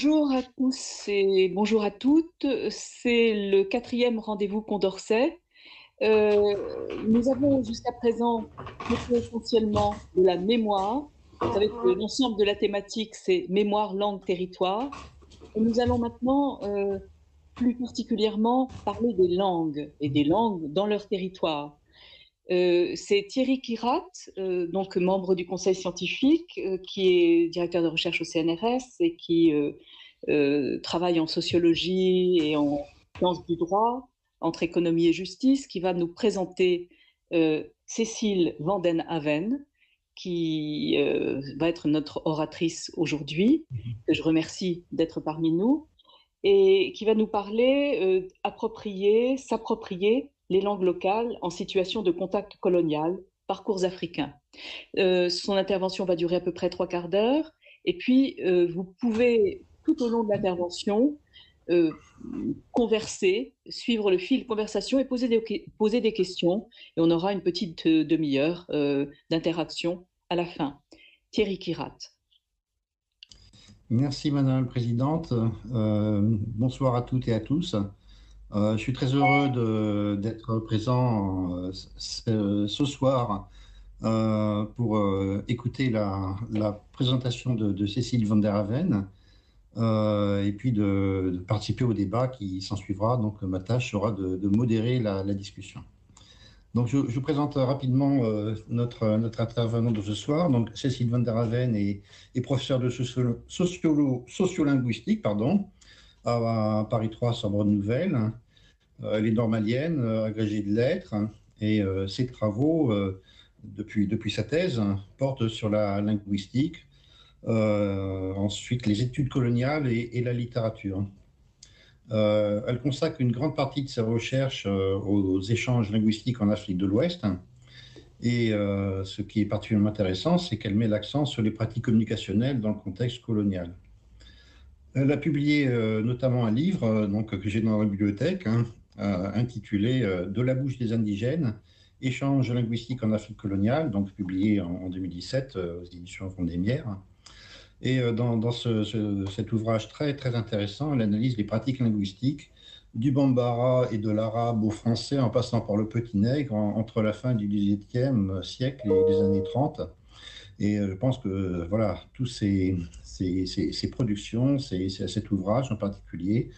Bonjour à tous et bonjour à toutes. C'est le quatrième rendez-vous Condorcet. Euh, nous avons jusqu'à présent essentiellement de la mémoire. Vous savez que l'ensemble de la thématique, c'est mémoire, langue, territoire. Nous allons maintenant euh, plus particulièrement parler des langues et des langues dans leur territoire. Euh, c'est Thierry Kirat, donc membre du conseil scientifique, qui est directeur de recherche au CNRS et qui travaille en sociologie et en sciences du droit, entre économie et justice, qui va nous présenter Cécile Vanden qui va être notre oratrice aujourd'hui, que je remercie d'être parmi nous, et qui va nous parler approprier, s'approprier les langues locales en situation de contact colonial, parcours africains. Euh, son intervention va durer à peu près trois quarts d'heure. Et puis, euh, vous pouvez, tout au long de l'intervention, euh, converser, suivre le fil de conversation et poser des, questions. Et on aura une petite demi-heure d'interaction à la fin. Thierry Kirat. Merci Madame la Présidente. bonsoir à toutes et à tous. Euh, je suis très heureux d'être présent euh, ce, soir euh, pour écouter la, présentation de, Cécile van der Haven et puis de, participer au débat qui s'ensuivra. Donc, ma tâche sera de, modérer la, discussion. Donc, je, vous présente rapidement notre, notre intervenant de ce soir. Donc, Cécile van der Haven est, professeure de sociolinguistique, pardon, à Paris 3, Sorbonne Nouvelle. Euh, elle est normalienne, euh, agrégée de lettres, et euh, ses travaux, depuis sa thèse, portent sur la linguistique, ensuite les études coloniales et, la littérature. elle consacre une grande partie de ses recherches aux, échanges linguistiques en Afrique de l'Ouest. Et ce qui est particulièrement intéressant, c'est qu'elle met l'accent sur les pratiques communicationnelles dans le contexte colonial. Elle a publié notamment un livre donc, que j'ai dans la bibliothèque, hein, euh, intitulé euh, De la bouche des indigènes, échange linguistique en Afrique coloniale, donc publié en, 2017 euh, aux éditions Vendémiaire. Et dans, cet ouvrage très, très intéressant, elle analyse les pratiques linguistiques du bambara et de l'arabe au français en passant par le petit nègre entre la fin du XVIIe siècle et les années 30. Et je pense que voilà, tous ces, ces, ces productions, cet ouvrage en particulier,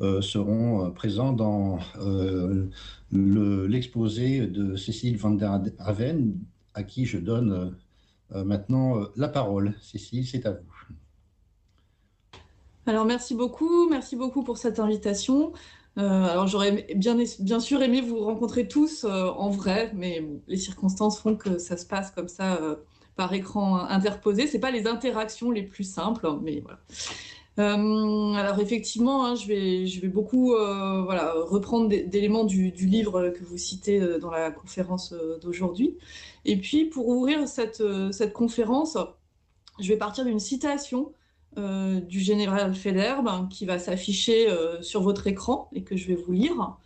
euh, seront euh, présents dans euh, l'exposé de Cécile van der Haven, à qui je donne maintenant la parole. Cécile, c'est à vous. Alors merci beaucoup, merci beaucoup pour cette invitation. alors j'aurais bien, bien sûr aimé vous rencontrer tous en vrai, mais les circonstances font que ça se passe comme ça par écran interposé. C'est pas les interactions les plus simples, mais voilà. Euh, alors effectivement, hein, je, vais, beaucoup euh, voilà, reprendre d'éléments du, livre que vous citez euh, dans la conférence d'aujourd'hui. Et puis pour ouvrir cette, conférence, je vais partir d'une citation du général Federbe qui va s'afficher sur votre écran et que je vais vous lire.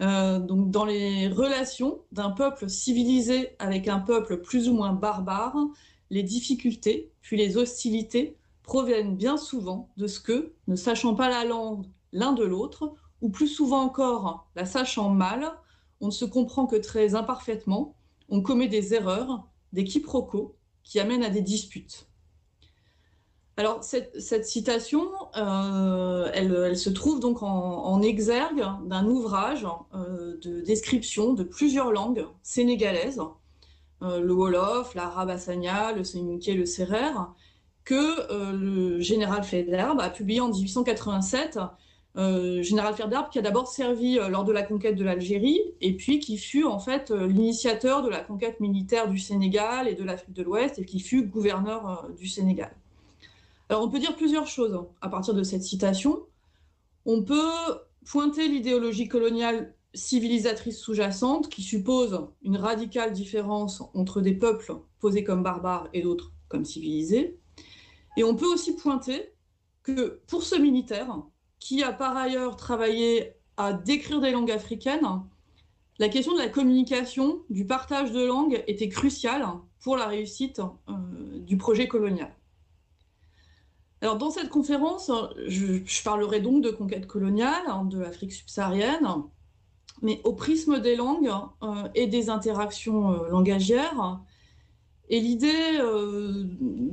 donc dans les relations d'un peuple civilisé avec un peuple plus ou moins barbare, les difficultés puis les hostilités proviennent bien souvent de ce que, ne sachant pas la langue l'un de l'autre, ou plus souvent encore la sachant mal, on ne se comprend que très imparfaitement, on commet des erreurs, des quiproquos qui amènent à des disputes. Alors cette, citation, euh, elle, se trouve donc en, exergue d'un ouvrage euh, de description de plusieurs langues sénégalaises, euh, le Wolof, l'arabe assania, le séminiqué, le sérère, que euh, le général Federbe a publié en 1887. Euh, général Federbe qui a d'abord servi euh, lors de la conquête de l'Algérie et puis qui fut en fait l'initiateur de la conquête militaire du Sénégal et de l'Afrique de l'Ouest et qui fut gouverneur du Sénégal. Alors on peut dire plusieurs choses à partir de cette citation. On peut pointer l'idéologie coloniale civilisatrice sous-jacente qui suppose une radicale différence entre des peuples posés comme barbares et d'autres comme civilisés. Et on peut aussi pointer que pour ce militaire, qui a par ailleurs travaillé à décrire des langues africaines, la question de la communication, du partage de langues était cruciale pour la réussite euh, du projet colonial. Alors, dans cette conférence, je, parlerai donc de conquête coloniale, hein, de l'Afrique subsaharienne, mais au prisme des langues euh, et des interactions euh, langagières. Et l'idée, euh,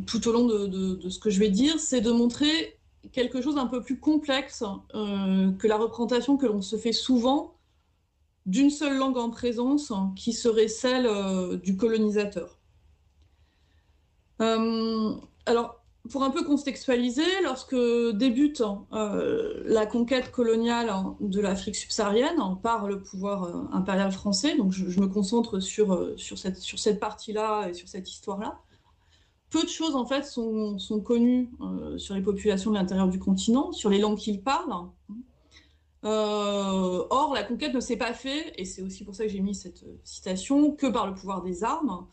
tout au long de, ce que je vais dire, c'est de montrer quelque chose d'un peu plus complexe que la représentation que l'on se fait souvent d'une seule langue en présence, qui serait celle du colonisateur. alors, pour un peu contextualiser, lorsque débute euh, la conquête coloniale de l'Afrique subsaharienne par le pouvoir euh, impérial français, donc je, me concentre sur, euh, sur cette, sur cette partie-là et sur cette histoire-là, peu de choses en fait sont, sont connues sur les populations de l'intérieur du continent, sur les langues qu'ils parlent. or, la conquête ne s'est pas faite, et c'est aussi pour ça que j'ai mis cette citation, que par le pouvoir des armes.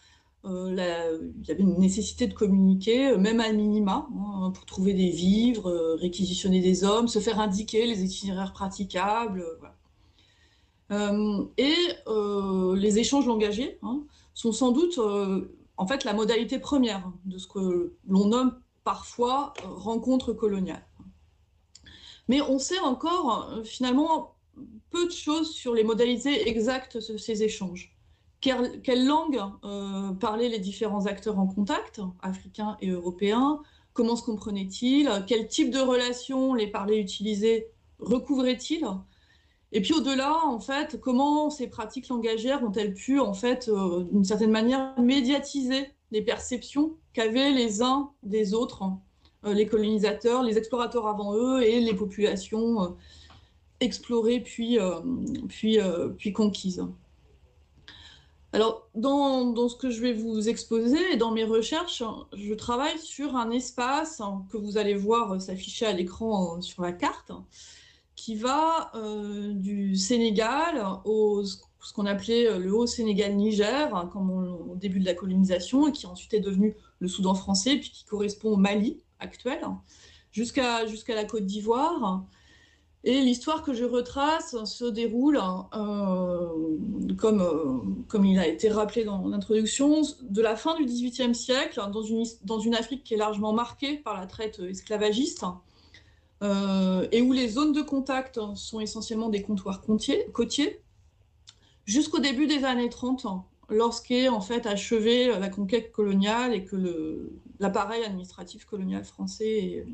Euh, il y avait une nécessité de communiquer, euh, même à minima, hein, pour trouver des vivres, euh, réquisitionner des hommes, se faire indiquer les itinéraires praticables. et les échanges langagiers hein, sont sans doute en fait la modalité première de ce que l'on nomme parfois rencontre coloniale. Mais on sait encore finalement peu de choses sur les modalités exactes de ces échanges quelle, langue euh, parlaient les différents acteurs en contact, africains et européens? Comment se comprenaient-ils? Quel type de relations les parlaient utilisés recouvraient-ils? Et puis au-delà, en fait, comment ces pratiques langagières ont-elles pu, en fait, euh, d'une certaine manière, médiatiser les perceptions qu'avaient les uns des autres, euh, les colonisateurs, les explorateurs avant eux et les populations explorées puis conquises? Alors, dans, ce que je vais vous exposer et dans mes recherches, je travaille sur un espace que vous allez voir s'afficher à l'écran sur la carte, qui va euh, du Sénégal au ce qu'on appelait le Haut-Sénégal-Niger, comme au début de la colonisation, et qui ensuite est devenu le Soudan français, puis qui correspond au Mali actuel, jusqu'à jusqu'à la Côte d'Ivoire. Et l'histoire que je retrace se déroule, euh, comme, euh, comme il a été rappelé dans l'introduction, de la fin du XVIIIe siècle, dans une, dans une Afrique qui est largement marquée par la traite esclavagiste, euh, et où les zones de contact sont essentiellement des comptoirs côtiers, jusqu'au début des années 30, lorsqu'est en fait achevée la conquête coloniale et que l'appareil administratif colonial français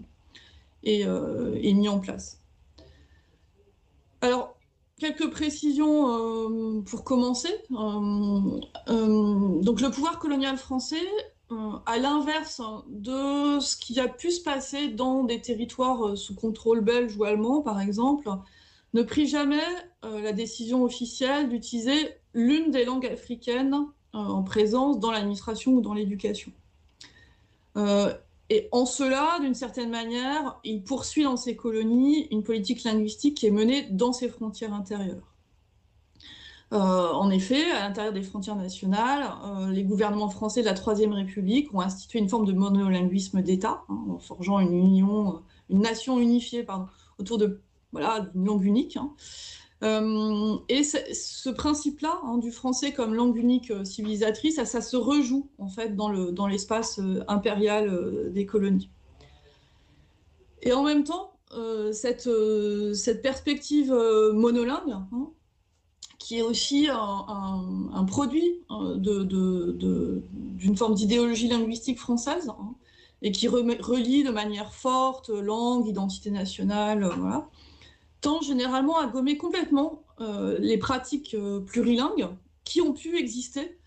est mis en place. Alors, quelques précisions euh, pour commencer. Euh, euh, donc, le pouvoir colonial français, à l'inverse de ce qui a pu se passer dans des territoires sous contrôle belge ou allemand, par exemple, ne prit jamais la décision officielle d'utiliser l'une des langues africaines en présence dans l'administration ou dans l'éducation. Et en cela, d'une certaine manière, il poursuit dans ses colonies une politique linguistique qui est menée dans ses frontières intérieures. Euh, en effet, à l'intérieur des frontières nationales, euh, les gouvernements français de la Troisième République ont institué une forme de monolinguisme d'État, hein, en forgeant une union, une nation unifiée autour de d'une langue unique. Hein. Euh, et ce principe-là, hein, du français comme langue unique euh, civilisatrice, ça, se rejoue en fait dans l'espace euh, impérial des colonies. Et en même temps, cette, perspective monolingue, hein, qui est aussi un, produit d'une forme d'idéologie linguistique française, hein, et qui relie de manière forte langue, identité nationale, voilà, tend généralement à gommer complètement euh, les pratiques euh, plurilingues qui ont pu exister,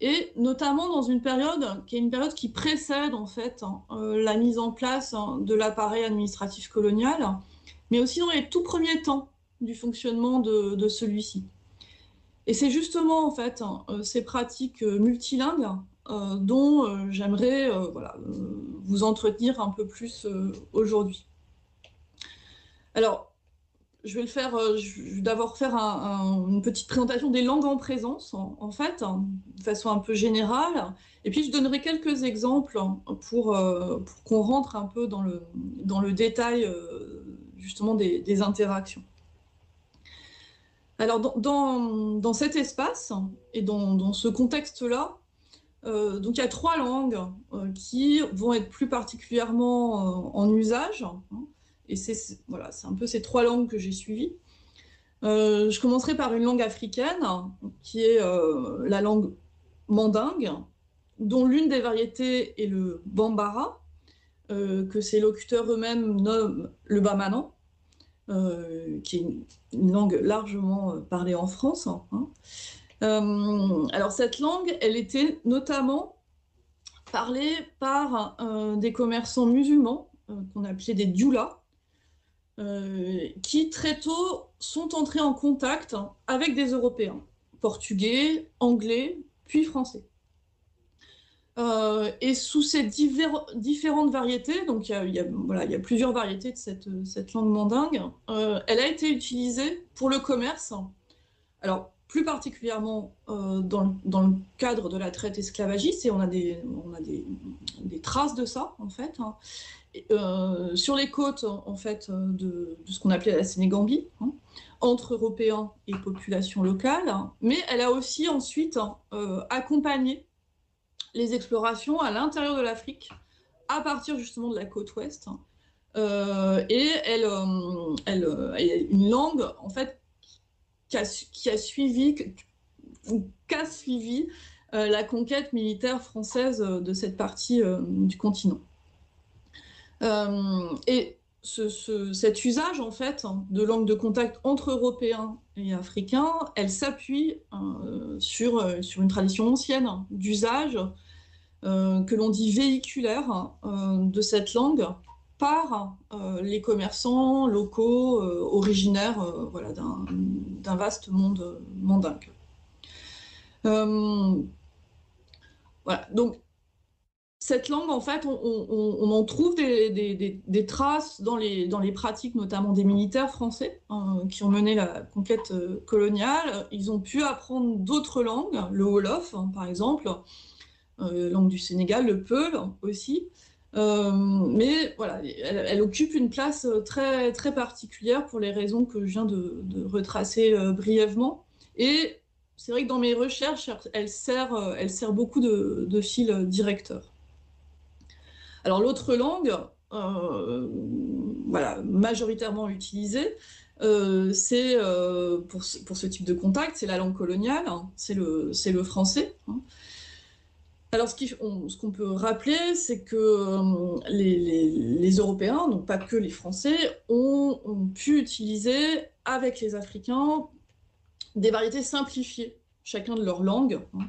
et notamment dans une période qui est une période qui précède en fait hein, euh, la mise en place hein, de l'appareil administratif colonial, mais aussi dans les tout premiers temps du fonctionnement de, celui-ci. Et c'est justement en fait hein, ces pratiques multilingues dont j'aimerais vous entretenir un peu plus aujourd'hui. Alors, je vais le faire, euh, d'abord faire une petite présentation des langues en présence, en, fait, hein, de façon un peu générale. Et puis, je donnerai quelques exemples pour, euh, qu'on rentre un peu dans le, détail, euh, justement, des, interactions. Alors, dans, cet espace et dans, dans ce contexte-là, donc il y a trois langues qui vont être plus particulièrement en usage. Hein, et c'est un peu ces trois langues que j'ai suivies. je commencerai par une langue africaine, qui est la langue mandingue, dont l'une des variétés est le bambara, que ses locuteurs eux-mêmes nomment le bamanan. Euh, qui est une, langue largement euh, parlée en France. Hein. Euh, alors cette langue, elle était notamment parlée par des commerçants musulmans qu'on appelait des djoulas, qui très tôt sont entrés en contact avec des Européens, portugais, anglais, puis français. Euh, et sous ces différentes variétés, donc il y, a, plusieurs variétés de cette, langue mandingue, euh, elle a été utilisée pour le commerce. Alors, plus particulièrement euh, dans, le, cadre de la traite esclavagiste, et on a des, traces de ça, en fait, hein. Sur les côtes, en fait, de, ce qu'on appelait la Sénégambie, hein, entre Européens et populations locales, mais elle a aussi ensuite accompagné les explorations à l'intérieur de l'Afrique, à partir justement de la côte ouest. Euh, et elle, euh, elle, euh, une langue en fait qui a, qui a suivi la conquête militaire française de cette partie du continent. Et ce, cet usage en fait de langue de contact entre Européens et Africains, elle s'appuie euh, sur, euh, sur une tradition ancienne d'usage euh, que l'on dit véhiculaire de cette langue par les commerçants locaux originaires voilà, d'un vaste monde mandingue. voilà, donc cette langue, en fait, on, en trouve des, traces dans les, pratiques, notamment des militaires français hein, qui ont mené la conquête euh, coloniale. Ils ont pu apprendre d'autres langues, le Wolof, hein, par exemple, euh, langue du Sénégal, le Peul aussi. Euh, mais voilà, elle, occupe une place très, très particulière pour les raisons que je viens de, retracer brièvement. Et c'est vrai que dans mes recherches, elle sert, beaucoup de fil directeur. Alors l'autre langue, euh, voilà, majoritairement utilisée, euh, euh, pour, ce type de contact, c'est la langue coloniale, hein, c'est le, le, français. Hein. Alors ce qu'on peut rappeler, c'est que les, Européens, donc pas que les Français, ont, pu utiliser avec les Africains des variétés simplifiées, chacun de leur langue. Hein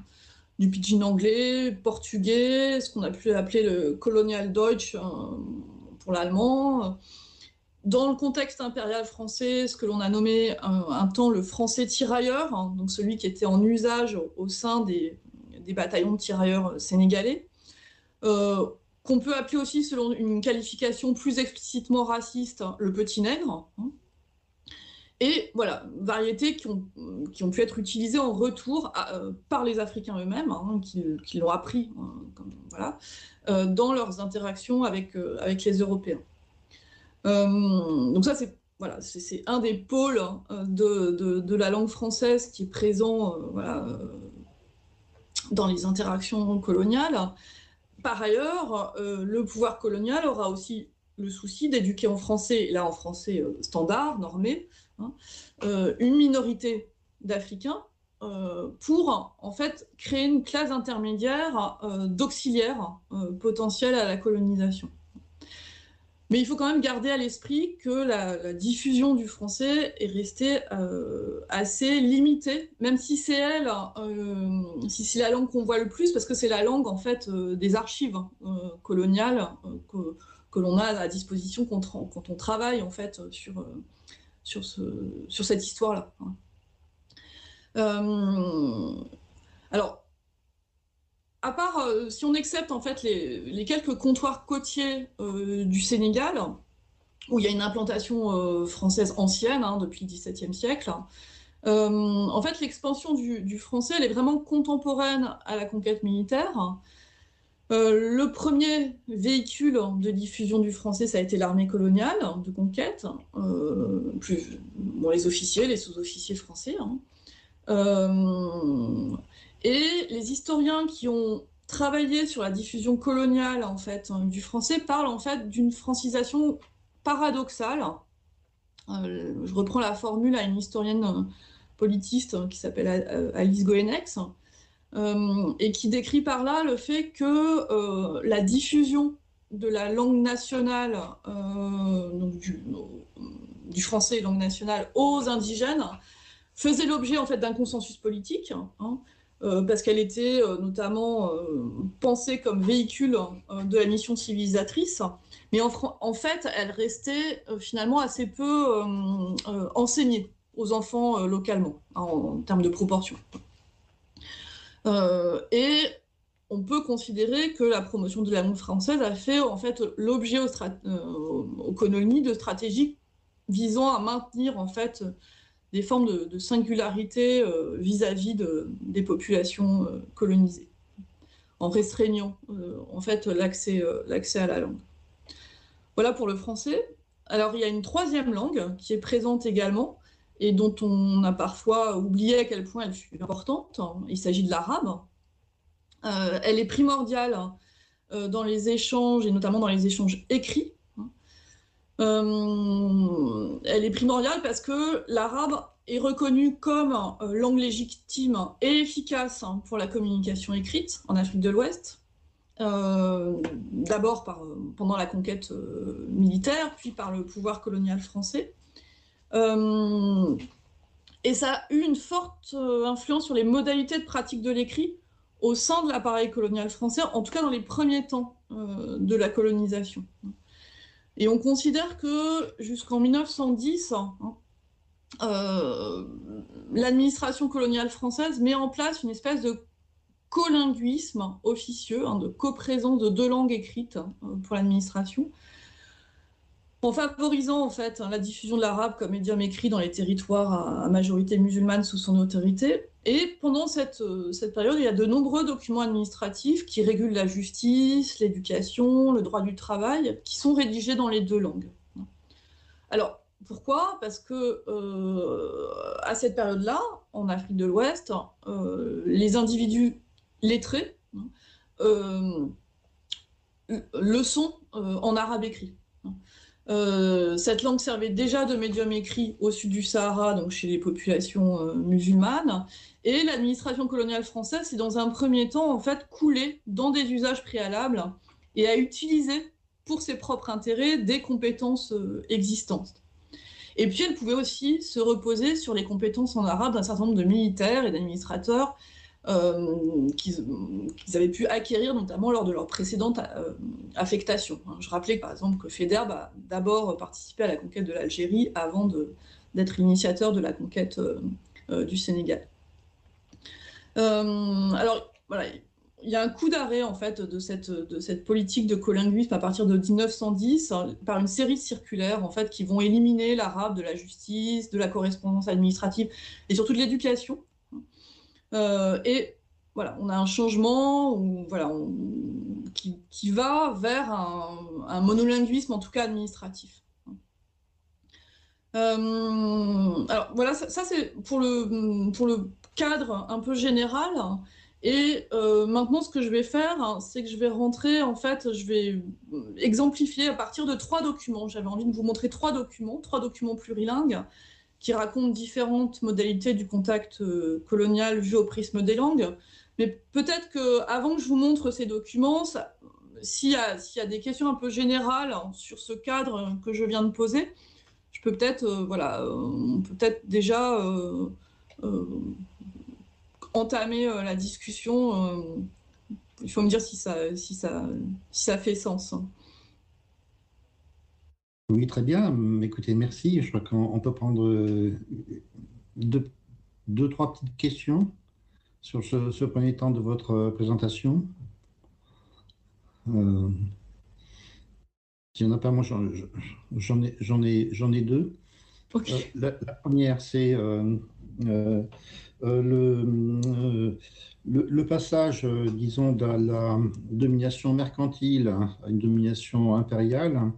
du pidgin anglais, portugais, ce qu'on a pu appeler le colonial Deutsch euh, pour l'allemand. Dans le contexte impérial français, ce que l'on a nommé un, temps le français tirailleur, hein, donc celui qui était en usage au, sein des, bataillons de tirailleurs sénégalais, euh, qu'on peut appeler aussi, selon une qualification plus explicitement raciste, le petit nègre. Hein. Et voilà, variétés qui ont, pu être utilisées en retour euh, par les Africains eux-mêmes, hein, qui, l'ont appris hein, voilà, euh, dans leurs interactions avec, euh, les Européens. donc ça, c'est voilà, un des pôles hein, de, la langue française qui est présent dans les interactions coloniales. Par ailleurs, le pouvoir colonial aura aussi le souci d'éduquer en français, là en français standard, normé, Hein, euh, une minorité d'Africains euh, pour en fait créer une classe intermédiaire euh, d'auxiliaires potentiels à la colonisation. Mais il faut quand même garder à l'esprit que la, diffusion du français est restée assez limitée, même si c'est elle, si c'est la langue qu'on voit le plus, parce que c'est la langue en fait des archives coloniales que, que l'on a à disposition quand, quand, on travaille en fait sur sur, ce, sur cette histoire-là. Hein. Euh, alors, à part, euh, si on accepte en fait les, quelques comptoirs côtiers euh, du Sénégal, où il y a une implantation française ancienne hein, depuis le XVIIe siècle, en fait l'expansion du, du, français elle est vraiment contemporaine à la conquête militaire. Euh, le premier véhicule de diffusion du français, ça a été l'armée coloniale de conquête, euh, les officiers, les sous-officiers français. Hein. Euh, et les historiens qui ont travaillé sur la diffusion coloniale en fait du français parle en fait d'une francisation paradoxale. je reprends la formule à une historienne politiste qui s'appelle Alice Goenex et qui décrit par là le fait que la diffusion de la langue nationale, donc du, du français langue nationale aux indigènes faisait l'objet en fait d'un consensus politique, hein, euh, parce qu'elle était euh, notamment euh, pensée comme véhicule de la mission civilisatrice, mais en, fait, elle restait finalement assez peu enseignée aux enfants localement, hein, en, termes de proportion. Et on peut considérer que la promotion de la langue française a fait en fait l'objet aux, aux colonies de stratégies visant à maintenir en fait des formes de, singularité euh, vis-à-vis des populations euh, colonisées, en restreignant euh, en fait l'accès à la langue. Voilà pour le français. Alors il y a une troisième langue qui est présente également et dont on a parfois oublié à quel point elle fut importante. Il s'agit de l'arabe. elle est primordiale dans les échanges et notamment dans les échanges écrits euh, elle est primordiale parce que l'arabe est reconnu comme euh, langue légitime et efficace hein, pour la communication écrite en Afrique de l'Ouest. Euh, d'abord pendant la conquête militaire, puis par le pouvoir colonial français. Et ça a eu une forte influence sur les modalités de pratique de l'écrit au sein de l'appareil colonial français, en tout cas dans les premiers temps de la colonisation. Et on considère que jusqu'en 1910, hein, euh, l'administration coloniale française met en place une espèce de colinguisme officieux, hein, de coprésence de deux langues écrites hein, pour l'administration, en favorisant en fait la diffusion de l'arabe comme médium écrit dans les territoires à majorité musulmane sous son autorité, et pendant cette, euh, cette, période, il y a de nombreux documents administratifs qui régulent la justice, l'éducation, le droit du travail, qui sont rédigés dans les deux langues. Alors, pourquoi? Parce que euh, à cette période-là, en Afrique de l'Ouest, euh, les individus lettrés le sont en arabe écrit. Euh, cette langue servait déjà de médium écrit au sud du Sahara, donc chez les populations euh, musulmanes. Et l'administration coloniale française s'est dans un premier temps en fait coulée dans des usages préalables et a utilisé pour ses propres intérêts des compétences euh, existantes. Et puis elle pouvait aussi se reposer sur les compétences en arabe d'un certain nombre de militaires et d'administrateurs euh, qu'ils avaient pu acquérir notamment lors de leur précédente euh, affectation. Hein. Je rappelais par exemple que Feder a d'abord participé à la conquête de l'Algérie avant d'être initiateur de la conquête euh, du Sénégal. alors voilà, il y a un coup d'arrêt en fait de cette, politique de colinguisme à partir de 1910 hein, par une série de circulaires en fait qui vont éliminer l'arabe de la justice, de la correspondance administrative et surtout de l'éducation et voilà, on a un changement voilà, qui, va vers un, monolinguisme, en tout cas administratif. Euh, alors voilà, ça, c'est pour le, pour le cadre un peu général. Et euh, maintenant, ce que je vais faire, c'est que je vais rentrer, en fait, je vais exemplifier à partir de trois documents. J'avais envie de vous montrer trois documents, trois documents plurilingues qui raconte différentes modalités du contact euh, colonial vu au prisme des langues. Mais peut-être que avant que je vous montre ces documents, s'il y, a des questions un peu générales sur ce cadre que je viens de poser, je peux peut-être, euh, voilà, euh, on peut peut-être déjà entamer la discussion. il faut me dire si ça fait sens. Oui, très bien. Écoutez, merci. Je crois qu'on peut prendre euh, deux, trois petites questions sur ce, premier temps de votre présentation. Euh, S'il n'y en a pas, moi j'en ai, deux. Euh, la, première, c'est euh, le, le, passage, disons, de la domination mercantile à une domination impériale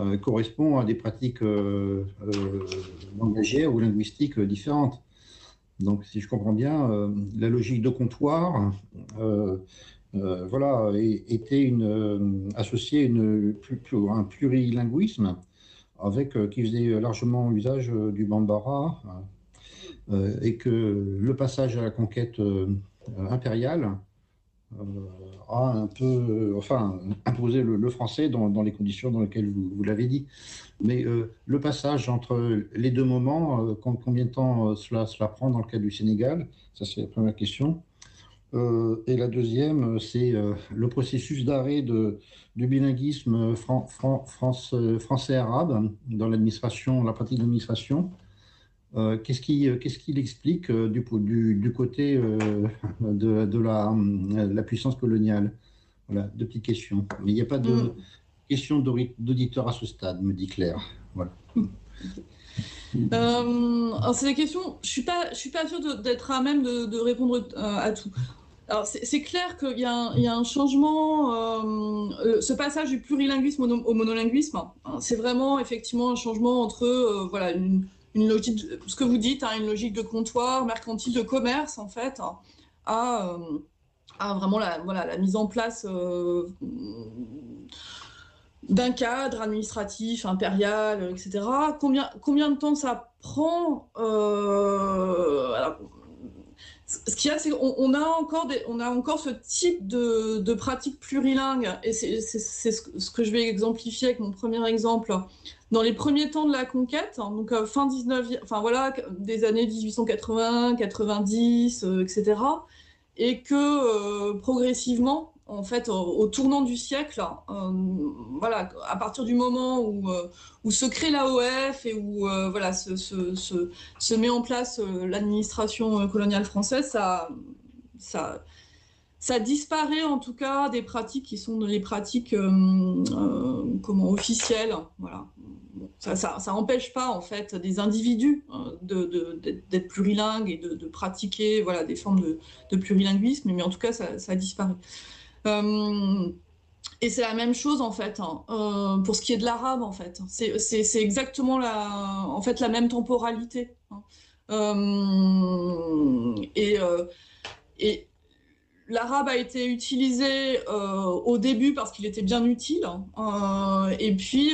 euh, correspond à des pratiques euh, euh, ou linguistiques différentes. Donc, si je comprends bien, la logique de comptoir voilà, était une, associé une, un plurilinguisme avec, qui faisait largement usage du bambara et que le passage à la conquête impériale a un peu, enfin, imposé le, français dans, les conditions dans lesquelles vous, l'avez dit. Mais le passage entre les deux moments, combien de temps cela, prend dans le cas du Sénégal? Ça, c'est la première question. Euh, et la deuxième, c'est euh, le processus d'arrêt du bilinguisme français-arabe dans l'administration, la pratique de l'administration. Euh, qu'est-ce qu'il explique du, du, côté de, la, la, puissance coloniale? Voilà, deux petites questions. Mais il n'y a pas de mm. question d'auditeur à ce stade, me dit Claire. Voilà. c'est des questions, je ne suis, pas, je suis pas sûre d'être à même de, de répondre à tout. Alors, c'est clair qu'il y, y, a un changement, euh, ce passage du plurilinguisme au, monolinguisme, hein, c'est vraiment effectivement un changement entre euh, voilà, une, logique, ce que vous dites, hein, une logique de comptoir, mercantile, de commerce, en fait, hein, à, euh, à, vraiment la, voilà, la mise en place d'un cadre administratif, impérial, etc. Combien, combien de temps ça prend ce qu'il y a, c'est qu'on a encore on a encore ce type de, pratique plurilingue, et c'est ce que je vais exemplifier avec mon premier exemple. Dans les premiers temps de la conquête, hein, donc euh, fin 19, enfin voilà, des années 1880, 90, etc., et que euh, progressivement, en fait, au, tournant du siècle, euh, voilà, à partir du moment où, euh, se crée l'AOF et où euh, voilà, se, met en place l'administration coloniale française, ça, ça, ça disparaît en tout cas des pratiques qui sont les pratiques comment, officielles. Voilà. ça n'empêche pas en fait des individus d'être de, plurilingues et de, pratiquer voilà, des formes de, plurilinguisme, mais en tout cas ça, ça disparaît. Euh, et c'est la même chose en fait hein, euh, pour ce qui est de l'arabe en fait. C'est exactement la, en fait la même temporalité. Hein. Euh, et, et l'arabe a été utilisé au début parce qu'il était bien utile. Hein. et puis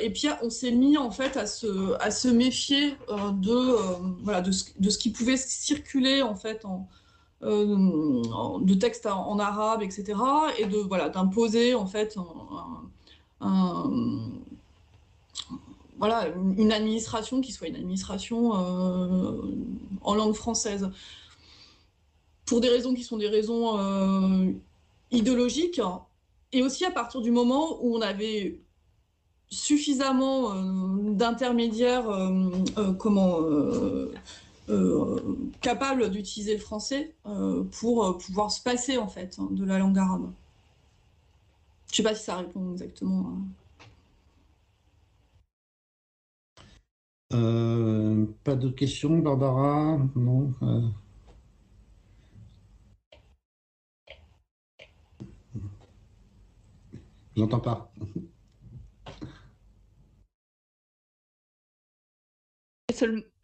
et puis on s'est mis en fait à se à se méfier de voilà de ce, de ce, qui pouvait circuler en fait de textes en, arabe, etc. Et de voilà d'imposer en fait voilà, une administration qui soit une administration euh, en langue française. Pour des raisons qui sont des raisons euh, idéologiques, et aussi à partir du moment où on avait suffisamment d'intermédiaires comment euh, capable d'utiliser le français euh, pour euh, pouvoir se passer en fait hein, de la langue arabe. Je sais pas si ça répond exactement. pas d'autres questions, Barbara? Non. Je n'entends pas.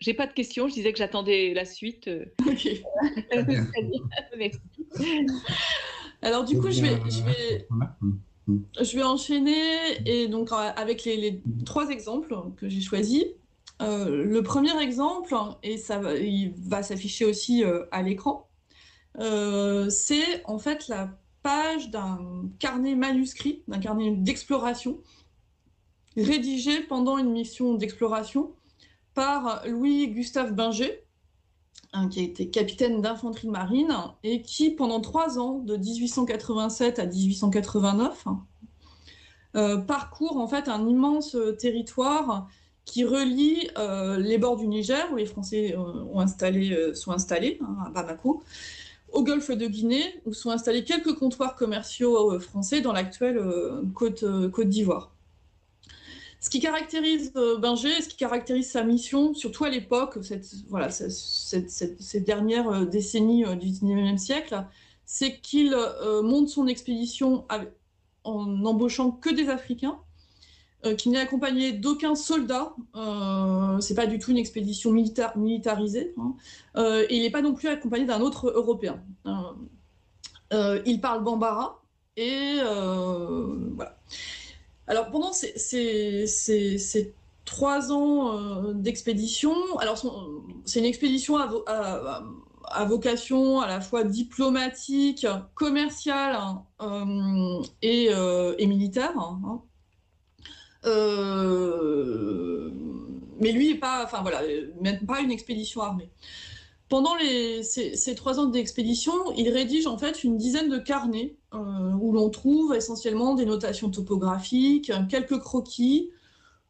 J'ai pas de questions, je disais que j'attendais la suite. Euh. Ok. Alors du coup, je vais, je vais, je vais enchaîner et donc avec les, trois exemples que j'ai choisis. Euh, le premier exemple, et ça va, il va s'afficher aussi euh, à l'écran, c'est en fait la page d'un carnet manuscrit, d'un carnet d'exploration, rédigé pendant une mission d'exploration Louis-Gustave Binger, hein, qui a été capitaine d'infanterie de marine et qui, pendant trois ans, de 1887 à 1889, euh, parcourt en fait un immense territoire qui relie euh, les bords du Niger, où les Français euh, sont installés, hein, à Bamako, au golfe de Guinée, où sont installés quelques comptoirs commerciaux français dans l'actuelle Côte d'Ivoire. Ce qui caractérise euh, Binger, ce qui caractérise sa mission, surtout à l'époque, cette, voilà, ces dernières euh, décennies euh, du 19e siècle, c'est qu'il monte son expédition en n'embauchant que des Africains, qu'il n'est accompagné d'aucun soldat, euh, c'est pas du tout une expédition militarisée, hein, et il n'est pas non plus accompagné d'un autre Européen. il parle bambara et voilà. Alors pendant ces, trois ans d'expédition, alors c'est une expédition à, vocation à la fois diplomatique, commerciale et, militaire. Hein. mais lui, pas, enfin voilà, même pas une expédition armée. Pendant ces, trois ans d'expédition, il rédige en fait une dizaine de carnets euh, où l'on trouve essentiellement des notations topographiques, quelques croquis,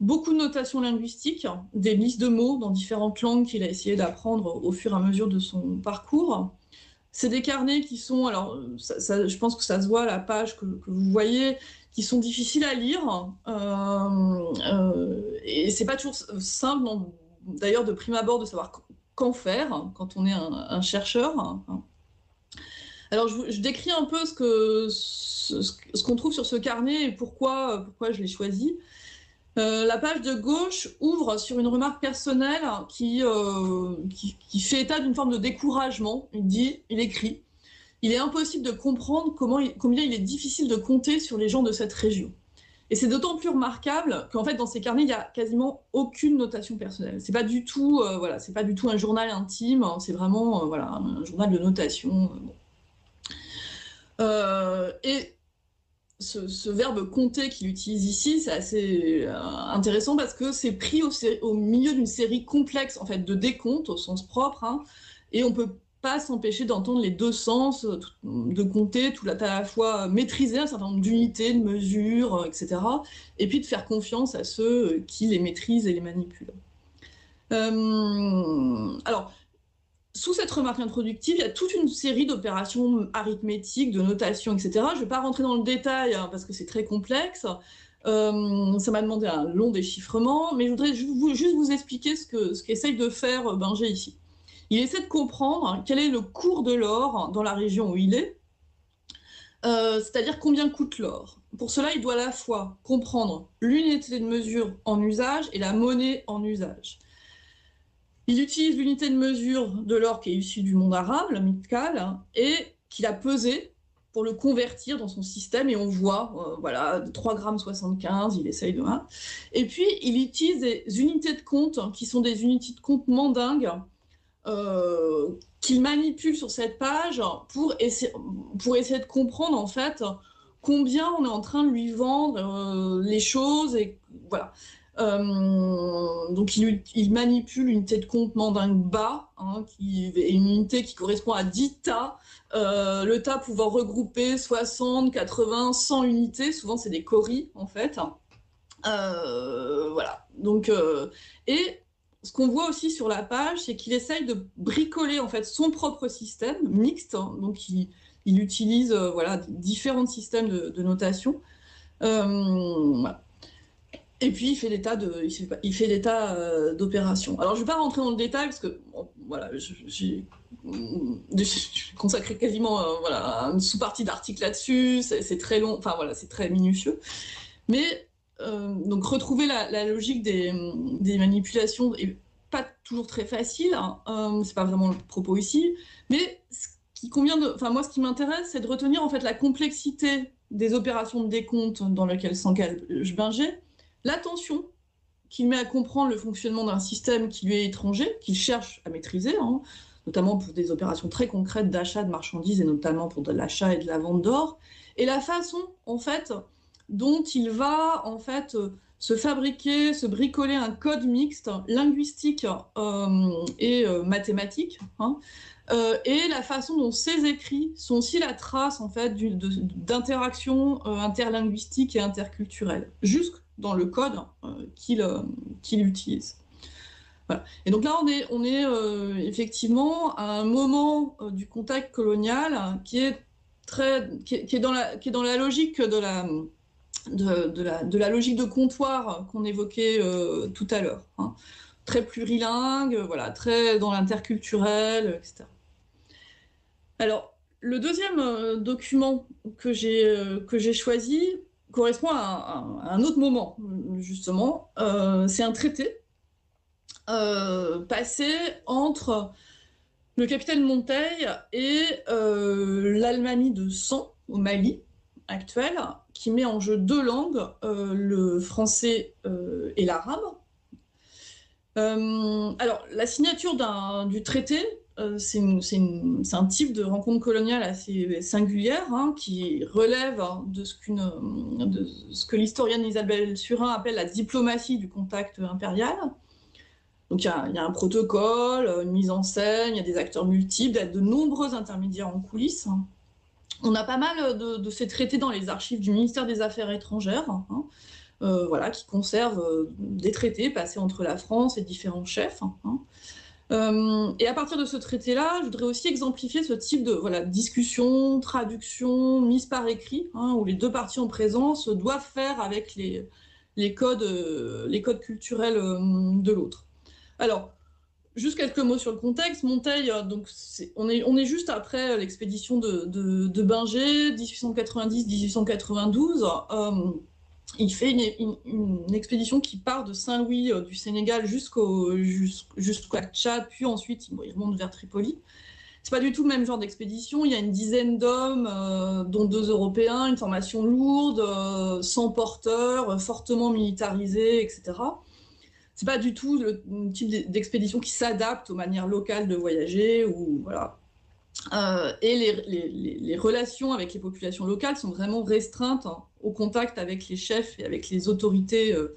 beaucoup de notations linguistiques, des listes de mots dans différentes langues qu'il a essayé d'apprendre au fur et à mesure de son parcours. C'est des carnets qui sont, alors je pense que ça se voit à la page que, vous voyez, qui sont difficiles à lire. Euh, euh, et c'est pas toujours simple, d'ailleurs, de prime abord, de savoir qu'en faire quand on est un, chercheur. Alors, je, décris un peu ce qu'on ce, trouve sur ce carnet et pourquoi, pourquoi je l'ai choisi. Euh, la page de gauche ouvre sur une remarque personnelle qui, euh, qui, fait état d'une forme de découragement. Il dit, il écrit, il est impossible de comprendre combien il est difficile de compter sur les gens de cette région. Et c'est d'autant plus remarquable qu'en fait, dans ces carnets, il n'y a quasiment aucune notation personnelle. C'est pas euh, voilà, pas du tout un journal intime. Hein, c'est vraiment, euh, voilà, un journal de notation. Euh, et ce, verbe compter qu'il utilise ici, c'est assez intéressant parce que c'est pris au, milieu d'une série complexe en fait de décomptes au sens propre, hein, et on peut pas s'empêcher d'entendre les deux sens, euh, de compter, tout à la fois maîtriser un certain nombre d'unités, de mesures, euh, etc. Et puis de faire confiance à ceux euh, qui les maîtrisent et les manipulent. alors, sous cette remarque introductive, il y a toute une série d'opérations arithmétiques, de notation, etc. Je ne vais pas rentrer dans le détail hein, parce que c'est très complexe. ça m'a demandé un long déchiffrement, mais je voudrais juste vous, juste vous expliquer ce qu'essaye ce de faire Binger ici. Il essaie de comprendre quel est le cours de l'or dans la région où il est, euh, c'est-à-dire combien coûte l'or. Pour cela, il doit à la fois comprendre l'unité de mesure en usage et la monnaie en usage. Il utilise l'unité de mesure de l'or qui est issue du monde arabe, le mitkal, et qu'il a pesé pour le convertir dans son système et on voit, euh, voilà, 3,75 grammes, il essaye de... Et puis, il utilise des unités de compte qui sont des unités de compte mandingues euh, qu'il manipule sur cette page pour essayer, de comprendre en fait combien on est en train de lui vendre euh, les choses et voilà. Euh, donc il, manipule une unité de compte bas, hein, qui est une unité qui correspond à 10 tas. le tas pouvant regrouper 60, 80, 100 unités, souvent c'est des coris en fait. voilà. Donc, et ce qu'on voit aussi sur la page, c'est qu'il essaye de bricoler en fait son propre système mixte. Hein. donc, il, utilise euh, voilà différents systèmes de, notation. Euh, Et puis il fait des tas de, il fait, euh, d'opérations. Alors je ne vais pas rentrer dans le détail parce que voilà, j'ai consacré quasiment voilà une sous-partie d'article là-dessus. C'est très long, enfin voilà, c'est très minutieux. Mais donc retrouver la, logique des, manipulations est pas toujours très facile. Hein. Euh, c'est pas vraiment le propos ici, mais ce qui convient enfin moi ce qui m'intéresse, c'est de retenir en fait la complexité des opérations de décompte dans lesquelles s'engage Binger, l'attention qu'il met à comprendre le fonctionnement d'un système qui lui est étranger, qu'il cherche à maîtriser, hein, notamment pour des opérations très concrètes d'achat de marchandises et notamment pour de l'achat et de la vente d'or, et la façon en fait dont il va en fait euh, se fabriquer, se bricoler un code mixte linguistique euh, et euh, mathématique, hein, et la façon dont ces écrits sont aussi la trace en fait d'interactions interlinguistiques et interculturelles, jusque dans le code qu'il utilise. Et donc là, on est, on est effectivement à un moment du contact colonial qui est très, qui est, dans la, qui est dans la logique de la de, la, logique de comptoir qu'on évoquait euh, tout à l'heure. Hein. Très plurilingue, voilà, très dans l'interculturel, etc. Alors, le deuxième euh, document que j'ai euh, que j'ai choisi correspond à, un autre moment, justement. c'est un traité passé entre le capitaine Monteil et l'Allemagne de sang au Mali actuel, qui met en jeu deux langues, le français et l'arabe. alors, la signature du traité euh, c'est un type de rencontre coloniale assez singulière hein, qui relève de ce que l'historienne Isabelle Surin appelle la diplomatie du contact impérial. Donc il y, a, un protocole, une mise en scène, il y a des acteurs multiples, il y a de nombreux intermédiaires en coulisses. On a pas mal de, ces traités dans les archives du ministère des Affaires étrangères, hein, euh, voilà, qui conservent euh, des traités passés entre la France et différents chefs. Hein. Euh, et à partir de ce traité-là, je voudrais aussi exemplifier ce type de voilà, discussion, traduction, mise par écrit, hein, où les deux parties en présence doivent faire avec les, les, codes, les codes culturels de l'autre. Alors, juste quelques mots sur le contexte. Monteil, donc on, est, juste après l'expédition de, de, de Binger, 1890-1892 il fait une, expédition qui part de Saint-Louis euh, du Sénégal jusqu'au jusqu'à Tchad, puis ensuite il, remonte vers Tripoli. C'est pas du tout le même genre d'expédition. Il y a une dizaine d'hommes, euh, dont deux Européens, une formation lourde, euh, sans porteurs, fortement militarisés, etc. C'est pas du tout le type d'expédition qui s'adapte aux manières locales de voyager ou voilà. Euh, et les, relations avec les populations locales sont vraiment restreintes hein, au contact avec les chefs et avec les autorités euh,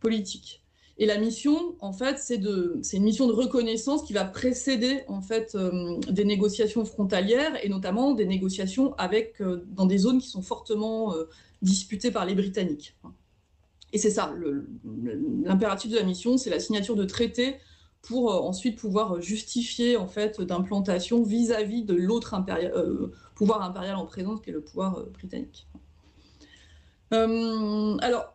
politiques. Et la mission, en fait, c'est une mission de reconnaissance qui va précéder en fait euh, des négociations frontalières et notamment des négociations avec dans des zones qui sont fortement disputées par les Britanniques. Et c'est ça, l'impératif de la mission, c'est la signature de traités pour euh, ensuite pouvoir justifier en fait d'implantation vis-à-vis de l'autre euh, pouvoir impérial en présence qui est le pouvoir euh, britannique. alors,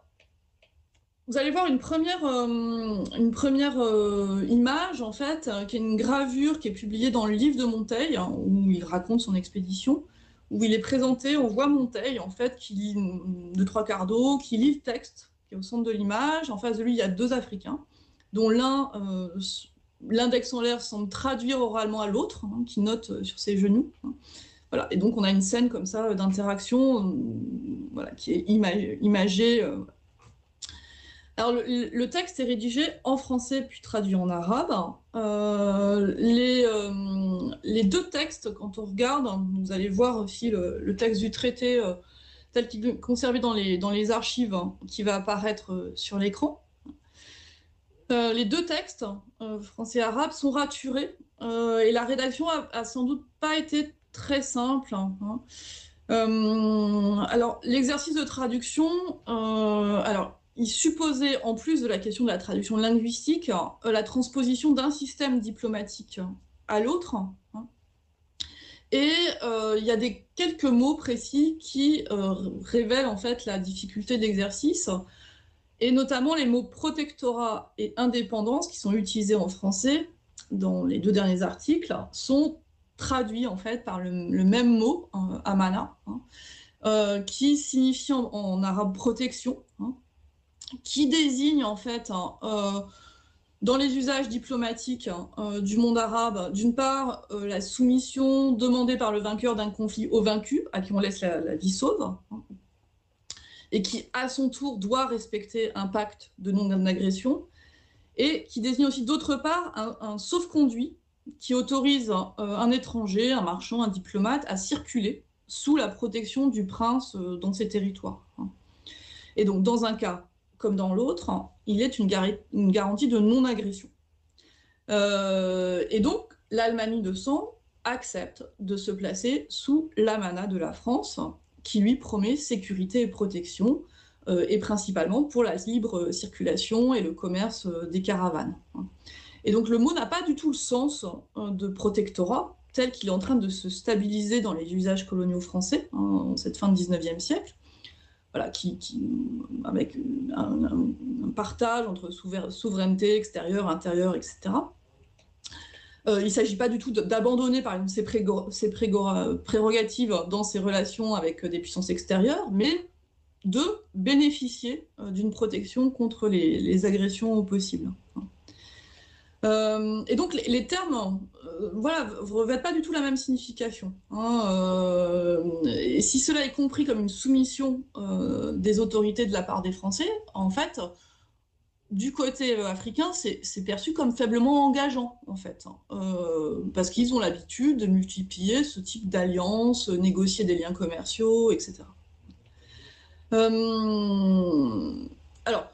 vous allez voir une première, image, en fait, qui est une gravure qui est publiée dans le livre de Monteil, hein, où il raconte son expédition, où il est présenté, on voit Monteil, en fait, qui lit de trois quarts d'eau, qui lit le texte, qui est au centre de l'image. En face de lui, il y a deux Africains dont l'un, euh, l'index en l'air, semble traduire oralement à l'autre, hein, qui note euh, sur ses genoux. Voilà. Et donc on a une scène comme ça euh, d'interaction voilà, qui est imagée. Alors le, texte est rédigé en français puis traduit en arabe. les, les, deux textes, quand on regarde, hein, vous allez voir aussi le, texte du traité tel qu'il est conservé dans les, dans les archives qui va apparaître sur l'écran. Euh, les deux textes, euh, français et arabe, sont raturés euh, et la rédaction a, sans doute pas été très simple. Hein, hein. alors, l'exercice de traduction, alors, il supposait, en plus de la question de la traduction linguistique, la transposition d'un système diplomatique à l'autre. Hein. Et il y a des quelques mots précis qui révèlent en fait la difficulté d'exercice et notamment les mots protectorat et indépendance qui sont utilisés en français dans les deux derniers articles sont traduits en fait par le, même mot, euh, amana, hein, euh, qui signifie en, arabe protection, hein, qui désigne en fait hein, euh, dans les usages diplomatiques du monde arabe, d'une part la soumission demandée par le vainqueur d'un conflit au vaincu, à qui on laisse la, vie sauve, et qui, à son tour, doit respecter un pacte de non-agression, et qui désigne aussi, d'autre part, un, sauf-conduit qui autorise euh, un étranger, un marchand, un diplomate à circuler sous la protection du prince euh, dans ses territoires. Et donc, dans un cas comme dans l'autre, il est une, garantie de non-agression. Euh, et donc, l'Allemagne de sang accepte de se placer sous l'amana de la France, qui lui promet sécurité et protection, euh, et principalement pour la libre circulation et le commerce euh, des caravanes. Et donc le mot n'a pas du tout le sens euh, de protectorat tel qu'il est en train de se stabiliser dans les usages coloniaux français hein, en cette fin du 19e siècle. Voilà, qui, avec un, partage entre souveraineté extérieure, intérieure, etc. Euh, il ne s'agit pas du tout d'abandonner par exemple ses, prérogatives dans ses relations avec des puissances extérieures, mais de bénéficier euh, d'une protection contre les, agressions possibles. Et donc les, termes, voilà, revêtent pas du tout la même signification. Hein, et si cela est compris comme une soumission des autorités de la part des Français, en fait, du côté euh, africain, c'est perçu comme faiblement engageant, en fait, hein. euh, parce qu'ils ont l'habitude de multiplier ce type d'alliances, négocier des liens commerciaux, etc. Euh, alors,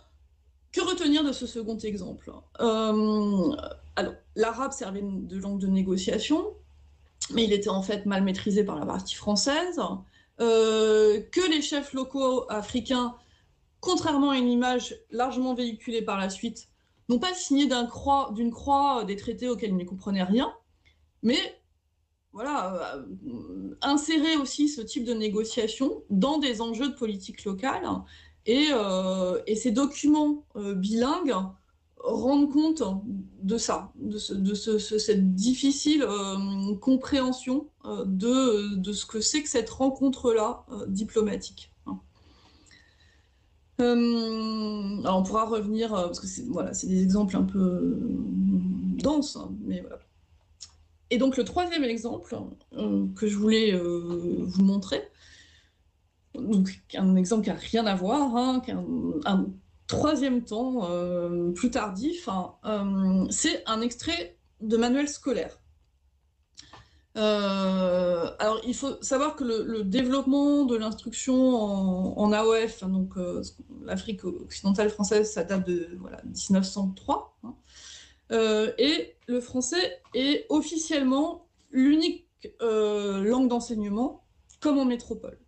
retenir de ce second exemple Alors, l'arabe servait de langue de négociation, mais il était en fait mal maîtrisé par la partie française, que les chefs locaux africains contrairement à une image largement véhiculée par la suite, n'ont pas signé d'une croix, croix, des traités auxquels ils ne comprenaient rien, mais voilà, euh, insérer aussi ce type de négociation dans des enjeux de politique locale. Et, euh, ces documents euh, bilingues rendent compte de ça, de, cette difficile compréhension de, ce que c'est que cette rencontre-là diplomatique. Euh, alors on pourra revenir, euh, parce que c'est des exemples un peu euh, denses, hein, mais voilà. Et donc le troisième exemple que je voulais vous montrer, donc un exemple qui n'a rien à voir, hein, un, troisième temps plus tardif, hein, c'est un extrait de manuel scolaire. Euh, alors, il faut savoir que le, développement de l'instruction en, AOF, hein, euh, l'Afrique occidentale française, ça date de voilà, 1903. Hein. Euh, et le français est officiellement l'unique langue d'enseignement, comme en métropole.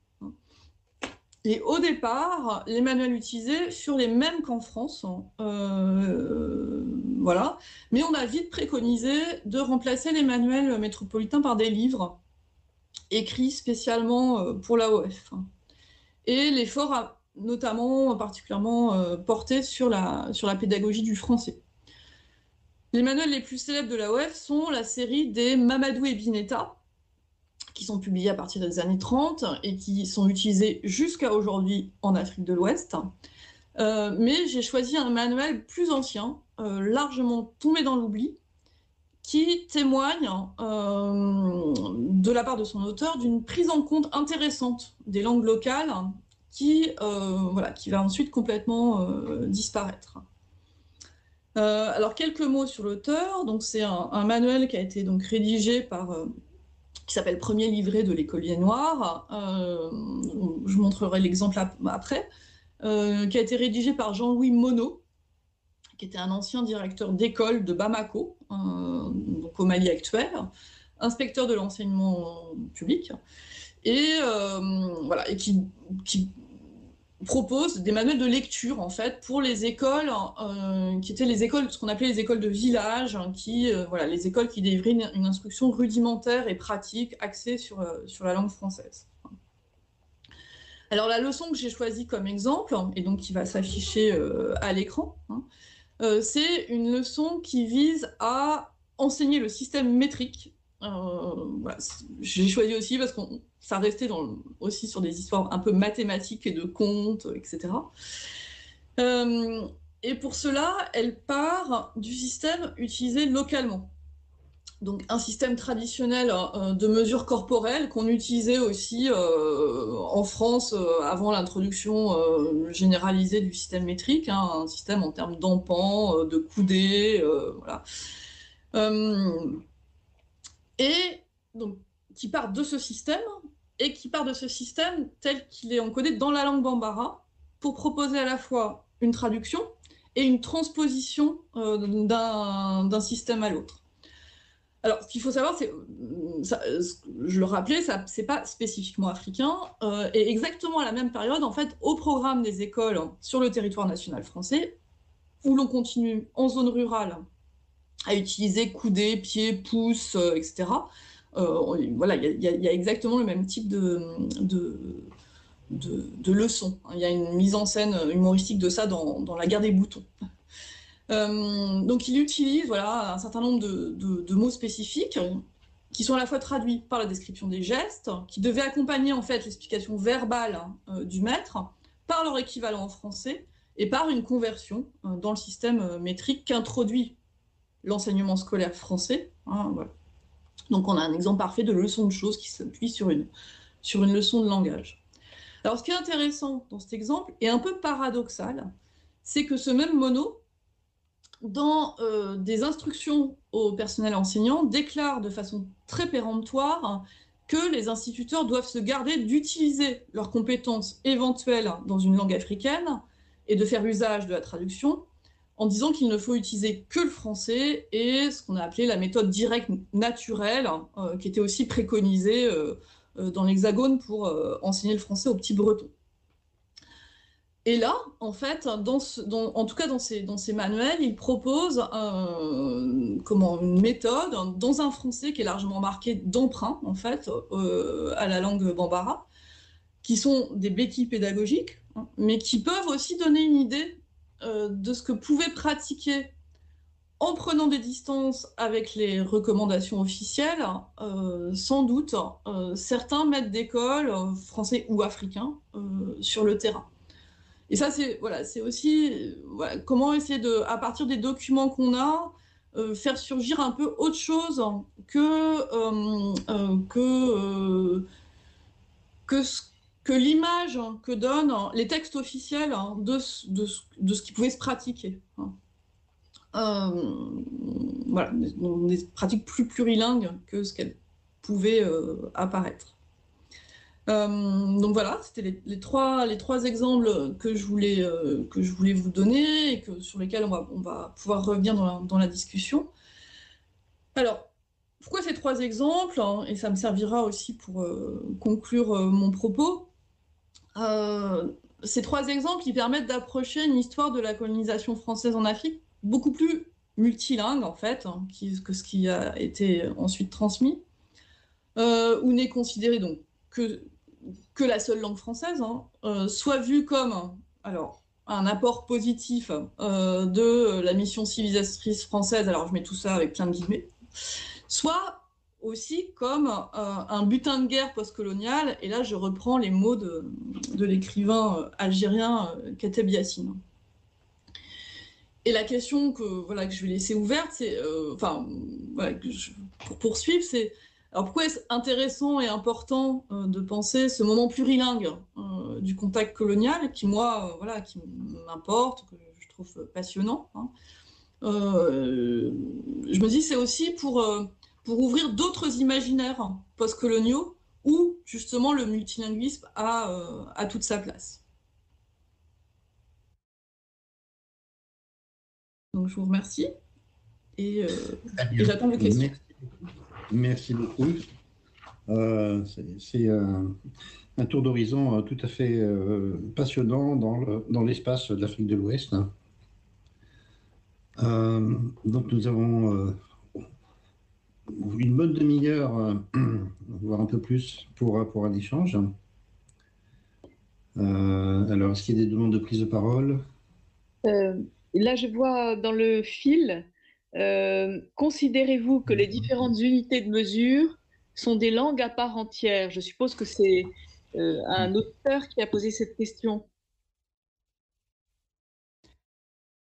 Et au départ, les manuels utilisés furent les mêmes qu'en France. Hein. Euh, voilà. Mais on a vite préconisé de remplacer les manuels métropolitains par des livres écrits spécialement euh, pour l'AOF. Et l'effort a notamment particulièrement euh, porté sur la, sur la pédagogie du français. Les manuels les plus célèbres de l'AOF sont la série des Mamadou et Binetta, qui sont publiés à partir des années 30 et qui sont utilisés jusqu'à aujourd'hui en Afrique de l'Ouest. Euh, mais j'ai choisi un manuel plus ancien, euh, largement tombé dans l'oubli, qui témoigne euh, de la part de son auteur d'une prise en compte intéressante des langues locales qui, voilà, qui va ensuite complètement disparaître. alors quelques mots sur l'auteur. C'est un, un, manuel qui a été donc rédigé par qui s'appelle Premier livret de l'écolier noir. Euh, je montrerai l'exemple après. Euh, qui a été rédigé par Jean-Louis Monod, qui était un ancien directeur d'école de Bamako, euh, donc au Mali actuel, inspecteur de l'enseignement public, et voilà, et qui, qui propose des manuels de lecture en fait pour les écoles euh, qui étaient les écoles ce qu'on appelait les écoles de village hein, qui euh, voilà les écoles qui délivraient une, instruction rudimentaire et pratique axée sur euh, sur la langue française. Alors la leçon que j'ai choisie comme exemple et donc qui va s'afficher à l'écran, hein, c'est une leçon qui vise à enseigner le système métrique. Voilà, j'ai choisi aussi parce qu'on ça restait aussi sur des histoires un peu mathématiques et de contes, etc. Euh, et pour cela, elle part du système utilisé localement. Donc un système traditionnel euh, de mesure corporelle qu'on utilisait aussi euh, en France avant l'introduction généralisée du système métrique, hein, un système en termes d'empant, de coudées, voilà. Et donc qui part de ce système et qui part de ce système tel qu'il est encodé dans la langue bambara pour proposer à la fois une traduction et une transposition euh, d'un système à l'autre. Alors, ce qu'il faut savoir, c'est, je le rappelais, ça c'est pas spécifiquement africain, euh, et exactement à la même période, en fait, au programme des écoles sur le territoire national français, où l'on continue en zone rurale à utiliser coudées, pieds, pouces, etc. Euh, voilà, il y, a exactement le même type de, de, leçons. Il y a une mise en scène humoristique de ça dans, La guerre des boutons. Euh, donc il utilise voilà, un certain nombre de, mots spécifiques qui sont à la fois traduits par la description des gestes, qui devaient accompagner en fait l'explication verbale euh, du maître par leur équivalent en français et par une conversion dans le système métrique qu'introduit l'enseignement scolaire français. Hein, Donc on a un exemple parfait de leçon de choses qui s'appuie sur une, sur une leçon de langage. Alors ce qui est intéressant dans cet exemple, et un peu paradoxal, c'est que ce même mono, dans euh, des instructions au personnel enseignant, déclare de façon très péremptoire que les instituteurs doivent se garder d'utiliser leurs compétences éventuelles dans une langue africaine et de faire usage de la traduction en disant qu'il ne faut utiliser que le français et ce qu'on a appelé la méthode directe naturelle, euh, qui était aussi préconisée euh, dans l'Hexagone pour enseigner le français aux petits bretons. Et là, en fait, en tout cas dans ces, manuels, il propose une méthode dans un français qui est largement marqué d'emprunt, en fait, euh, à la langue bambara, qui sont des béquilles pédagogiques, hein, mais qui peuvent aussi donner une idée euh, de ce que pouvaient pratiquer en prenant des distances avec les recommandations officielles, euh, sans doute certains maîtres d'école, français ou africains, sur le terrain. Et ça, c'est voilà, aussi comment essayer de, à partir des documents qu'on a, euh, faire surgir un peu autre chose que euh, euh, que que, que l'image que donnent les textes officiels de, de, ce qui pouvait se pratiquer. Hein. voilà, des pratiques plus plurilingues que ce qu'elles pouvaient apparaître. Euh, donc voilà, c'était les, trois, les trois exemples que je voulais, euh, vous donner et que, sur lesquels on va, pouvoir revenir dans la, discussion. Alors, pourquoi ces trois exemples hein, Et ça me servira aussi pour euh, conclure mon propos? Ces trois exemples qui permettent d'approcher une histoire de la colonisation française en Afrique beaucoup plus multilingue en fait hein, que ce qui a été ensuite transmis, où n'est considéré donc que que la seule langue française, hein, euh, soit vue comme alors, un apport positif euh, de la mission civilisatrice française, alors je mets tout ça avec plein de guillemets, soit aussi comme euh, un butin de guerre postcolonial, et là je reprends les mots de, l'écrivain algérien Kateb Yassine. Et la question que, voilà, que je vais laisser ouverte, c'est, pour poursuivre, c'est alors pourquoi est-ce intéressant et important euh, de penser ce moment plurilingue euh, du contact colonial qui moi euh, voilà qui m'importe que je trouve passionnant hein. je me dis c'est aussi pour pour ouvrir d'autres imaginaires postcoloniaux où justement le multilinguisme a, a toute sa place. Donc je vous remercie et, et j'attends vos questions. Merci beaucoup. Euh, c'est un, tour d'horizon euh, tout à fait euh, passionnant dans l'espace de l'Afrique de l'Ouest. donc nous avons une bonne demi-heure, voire un peu plus, pour, pour un échange. alors, est-ce qu'il y a des demandes de prise de parole? Là, je vois dans le fil euh, considérez-vous que les différentes unités de mesure sont des langues à part entière? Je suppose que c'est euh, un auteur qui a posé cette question.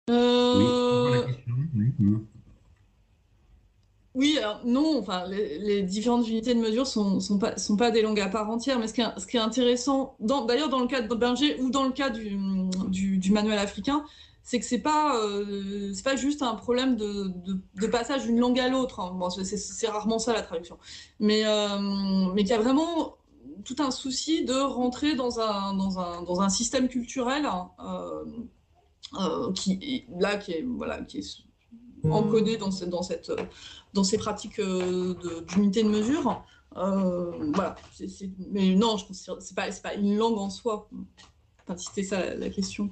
Euh, oui, alors non, enfin, les, différentes unités de mesure ne sont, pas, des langues à part entière, mais ce qui est, ce intéressant, d'ailleurs dans le cas de Berger ou dans le cas du, manuel africain, c'est que c'est pas euh, pas juste un problème de, passage d'une langue à l'autre. Hein. C'est rarement ça la traduction, mais euh, qu'il y a vraiment tout un souci de rentrer dans un système culturel euh, qui là qui est voilà qui est encodé dans cette dans cette dans ces pratiques d'unité de, mesure. voilà, mais non, je c'est pas c'est pas une langue en soi. Enfin, c'était ça la question.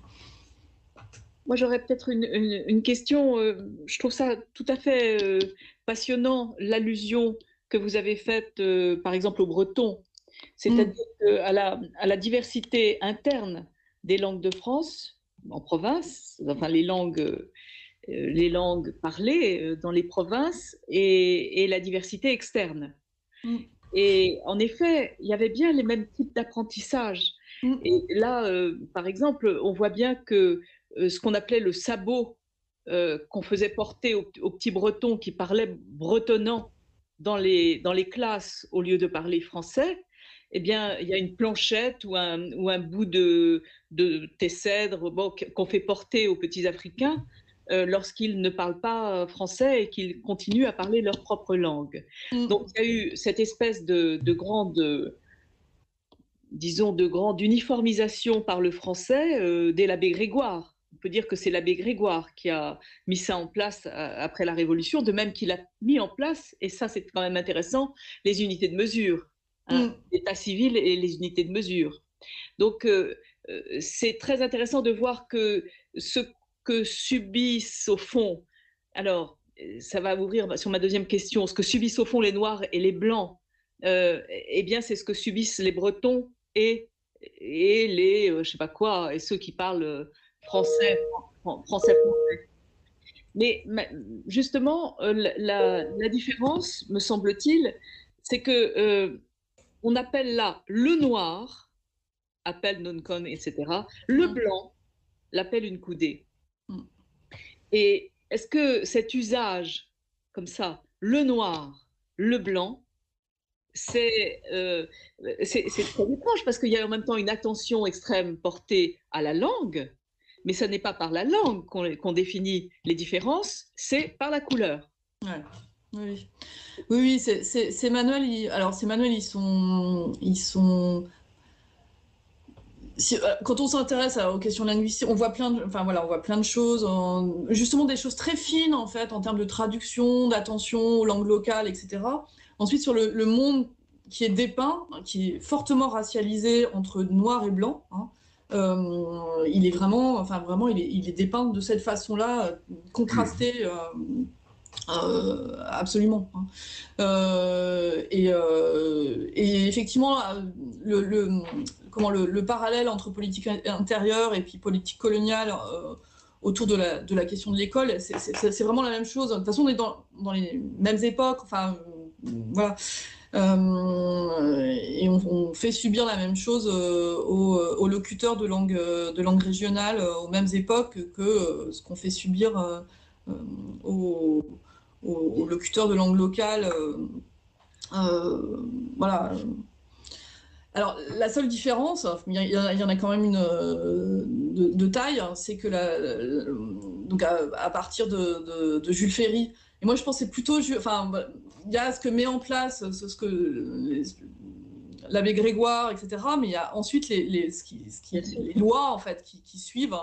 Moi, j'aurais peut-être une, question. Euh, je trouve ça tout à fait euh, passionnant, l'allusion que vous avez faite, euh, par exemple, au breton, c'est-à-dire mm. à, la, à, la, diversité interne des langues de France, en province, enfin les langues, les langues parlées dans les provinces, et, la diversité externe. Mm. Et en effet, il y avait bien les mêmes types d'apprentissage. Mm. Et là, par exemple, on voit bien que euh, ce qu'on appelait le sabot qu'on faisait porter aux, petits Bretons qui parlaient bretonnant dans les, dans les classes au lieu de parler français, eh bien, il y a une planchette ou un, ou un bout de, de tessèdre bon, qu'on fait porter aux petits Africains euh, lorsqu'ils ne parlent pas français et qu'ils continuent à parler leur propre langue. Mm. Donc, il y a eu cette espèce de, de grande, disons, de grande uniformisation par le français euh, dès l'abbé Grégoire. On peut dire que c'est l'abbé Grégoire qui a mis ça en place euh, après la Révolution, de même qu'il a mis en place, et ça c'est quand même intéressant, les unités de mesure, hein, mm. l'état civil et les unités de mesure. Donc, c'est très intéressant de voir que ce que subissent au fond, alors ça va ouvrir sur ma deuxième question, ce que subissent au fond les Noirs et les Blancs, euh, eh bien c'est ce que subissent les Bretons et, et les, euh, je sais pas quoi, et ceux qui parlent euh, français, français, français. Mais justement, la, la différence, me semble-t-il, c'est que on appelle là le noir, appelle non con, etc. Le mmh. blanc l'appelle une coudée. Et est-ce que cet usage comme ça, le noir, le blanc, c'est euh, très étrange parce qu'il y a en même temps une attention extrême portée à la langue, mais ce n'est pas par la langue qu'on définit les différences, c'est par la couleur. Oui, oui, oui c'est Manuel. alors, ces manuels, ils sont, ils sont euh, quand on s'intéresse aux questions linguistiques, on voit plein de, enfin voilà, on voit plein de choses, justement des choses très fines en fait en termes de traduction, d'attention aux langues locales, etc. Ensuite sur le, monde qui est dépeint, qui est fortement racialisé entre noir et blanc. Hein, euh, il est vraiment, enfin vraiment, il est, il est dépeint de cette façon-là, contrasté. Euh, euh, absolument. Hein. Euh, et, euh, et, effectivement, le, le comment le, le, parallèle entre politique intérieure et puis politique coloniale autour de la, de la, question de l'école, c'est vraiment la même chose. De toute façon, on est dans, les mêmes époques. Enfin, voilà. et on, fait subir la même chose aux, locuteurs de langue, de langue régionale aux mêmes époques que ce qu'on fait subir aux, aux, locuteurs de langue locale. Euh, euh, voilà. Alors, la seule différence, il y, en a quand même une de, taille, hein, c'est que la, donc à, partir de, Jules Ferry, et moi je pensais plutôt, enfin, il y a ce que met en place, ce, que l'abbé Grégoire, etc., mais il y a ensuite les, lois en fait qui, suivent.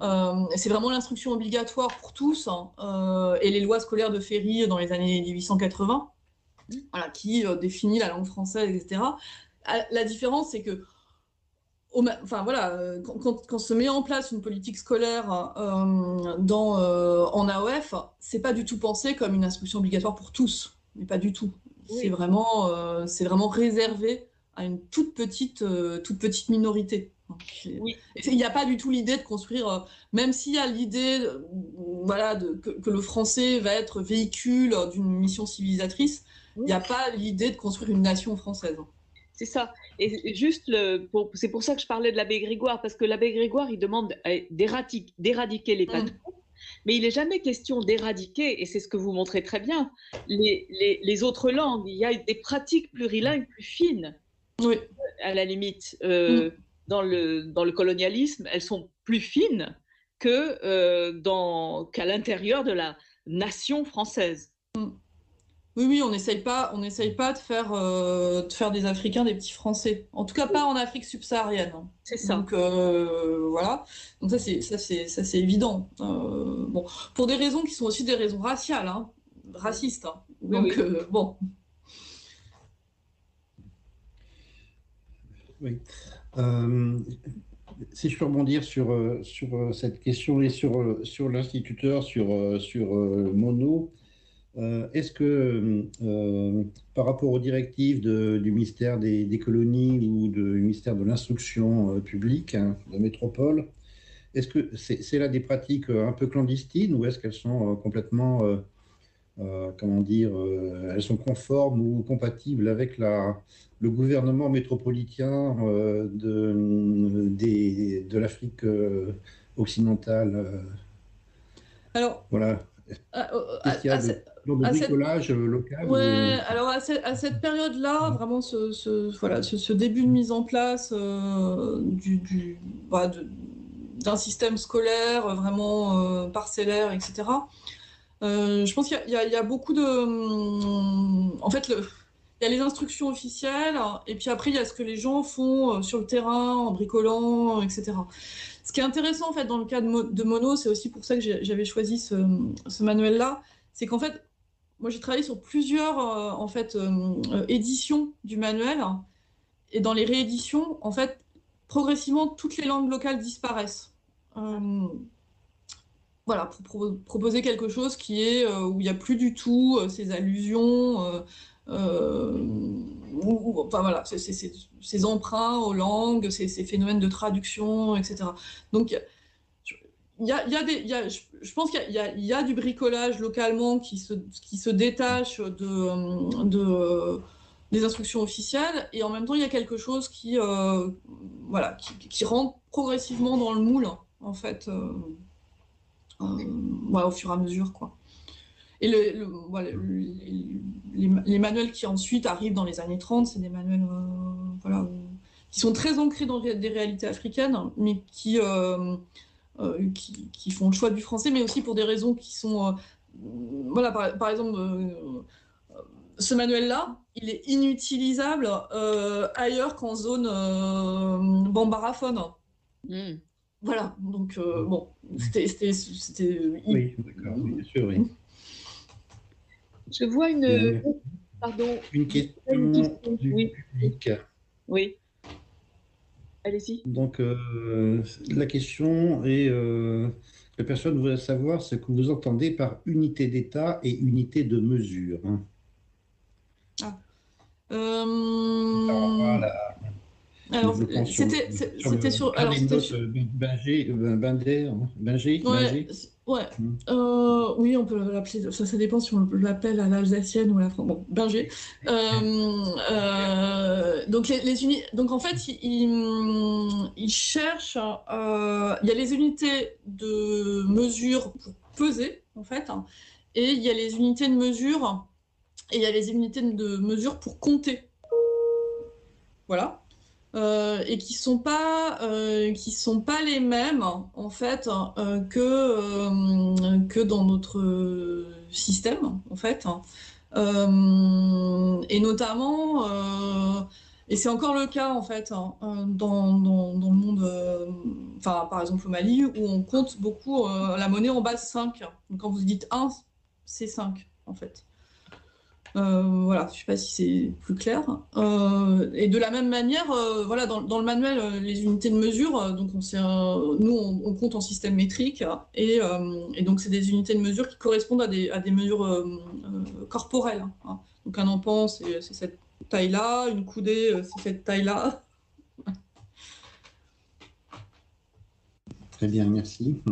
Euh, c'est vraiment l'instruction obligatoire pour tous hein, euh, et les lois scolaires de Ferry dans les années 1880, voilà, qui euh, définit la langue française, etc. La différence, c'est que enfin voilà, quand, quand, se met en place une politique scolaire dans, en AOF, c'est pas du tout pensé comme une instruction obligatoire pour tous, mais pas du tout. C'est vraiment, c'est vraiment réservé à une toute petite, toute petite minorité. Oui. Il n'y a pas du tout l'idée de construire, euh, même s'il y a l'idée euh, voilà, que, le français va être véhicule d'une mission civilisatrice, il n'y a pas l'idée de construire une nation française. C'est ça. Et juste, c'est pour ça que je parlais de l'abbé Grégoire, parce que l'abbé Grégoire, il demande d'éradiquer les mm. patrons, mais il n'est jamais question d'éradiquer, et c'est ce que vous montrez très bien, les, les, autres langues. Il y a des pratiques plurilingues plus fines, oui. à la limite. Euh, mm dans le, dans le colonialisme, elles sont plus fines que euh, dans qu'à l'intérieur de la nation française. Mm. Oui, oui, on n'essaye pas, on essaye pas de faire, euh, de faire des Africains des petits Français. En tout cas, pas en Afrique subsaharienne. Hein. C'est ça. Donc euh, voilà. Donc ça, c'est ça, c'est ça, c'est évident. bon, pour des raisons qui sont aussi des raisons raciales, hein, racistes. Hein. Donc bon. Oui. Euh, si je peux rebondir sur, euh, sur euh, cette question et sur, sur l'instituteur, sur, sur Mono, est-ce que par rapport aux directives du ministère des, colonies ou du ministère de l'instruction publique hein, de métropole, est-ce que c'est là des pratiques un peu clandestines ou est-ce qu'elles sont complètement, comment dire, elles sont conformes ou compatibles avec la, le gouvernement métropolitain euh, de, de l'Afrique euh, occidentale euh? Alors, voilà. À, bricolage local Ouais, alors à, cette période-là, vraiment ce, voilà, ce, début de mise en place du, bah, d'un système scolaire vraiment parcellaire, etc. je pense qu'il y, y, a beaucoup de. En fait, le, il y a les instructions officielles, et puis après, il y a ce que les gens font euh, sur le terrain, en bricolant, etc. Ce qui est intéressant, en fait, dans le cas de, Mono, c'est aussi pour ça que j'avais choisi ce, manuel-là, c'est qu'en fait, moi, j'ai travaillé sur plusieurs, euh, en fait, euh, éditions du manuel, et dans les rééditions, en fait, progressivement, toutes les langues locales disparaissent. voilà, pour, proposer quelque chose qui est où il n'y a plus du tout ces allusions euh, ou, enfin voilà, ces emprunts aux langues, ces, phénomènes de traduction, etc. Donc, y y a je, pense qu'il y, a du bricolage localement qui se, détache de, de, des instructions officielles, et en même temps, il y a quelque chose qui, euh, rentre progressivement dans le moule, fait, euh, au fur et à mesure. Et les, manuels qui ensuite arrivent dans les années 30, c'est des manuels euh, qui sont très ancrés dans des réalités africaines, mais qui, euh, euh, qui, qui, font le choix du français, mais aussi pour des raisons qui sont... voilà, par, exemple, ce manuel-là, il est inutilisable ailleurs qu'en zone bambaraphone. Hmm. Voilà, donc bon, c'était... Oui, d'accord, bien sûr, oui. Je vois une. Euh, pardon. Une question, du oui. public. Oui. Allez-y. Donc, euh, la question est euh, la personne voudrait savoir ce que vous entendez par unité d'État et unité de mesure. Hein. Ah. voilà. Alors, c'était sur. Alors, c'était sur. Binger, Binder, Binger, ouais, Ouais, hmm. euh, oui, on peut l'appeler, ça, ça dépend si on l'appelle à l'alsacienne ou à la France. Bon, Binger. Euh, euh, donc, les, les donc, en fait, ils il cherchent. il y a les unités de mesure pour peser, en fait, hein, et il y a les unités de mesure, et il y a les unités de mesure pour compter. Voilà. Euh, et qui sont euh, sont pas les mêmes en fait euh, que que dans notre système en fait. Et notamment et c'est encore le cas en fait hein, dans, dans, dans, le monde enfin par exemple au Mali où on compte beaucoup la monnaie en base 5 donc quand vous dites 1 c'est 5 en fait voilà, je ne sais pas si c'est plus clair. Euh, et de la même manière, euh, voilà, dans, le manuel, les unités de mesure, donc on, nous on, compte en système métrique, et, donc c'est des unités de mesure qui correspondent à des, mesures corporelles. Hein. Donc un empan, c'est cette taille-là, une coudée, c'est cette taille-là. Très bien, merci.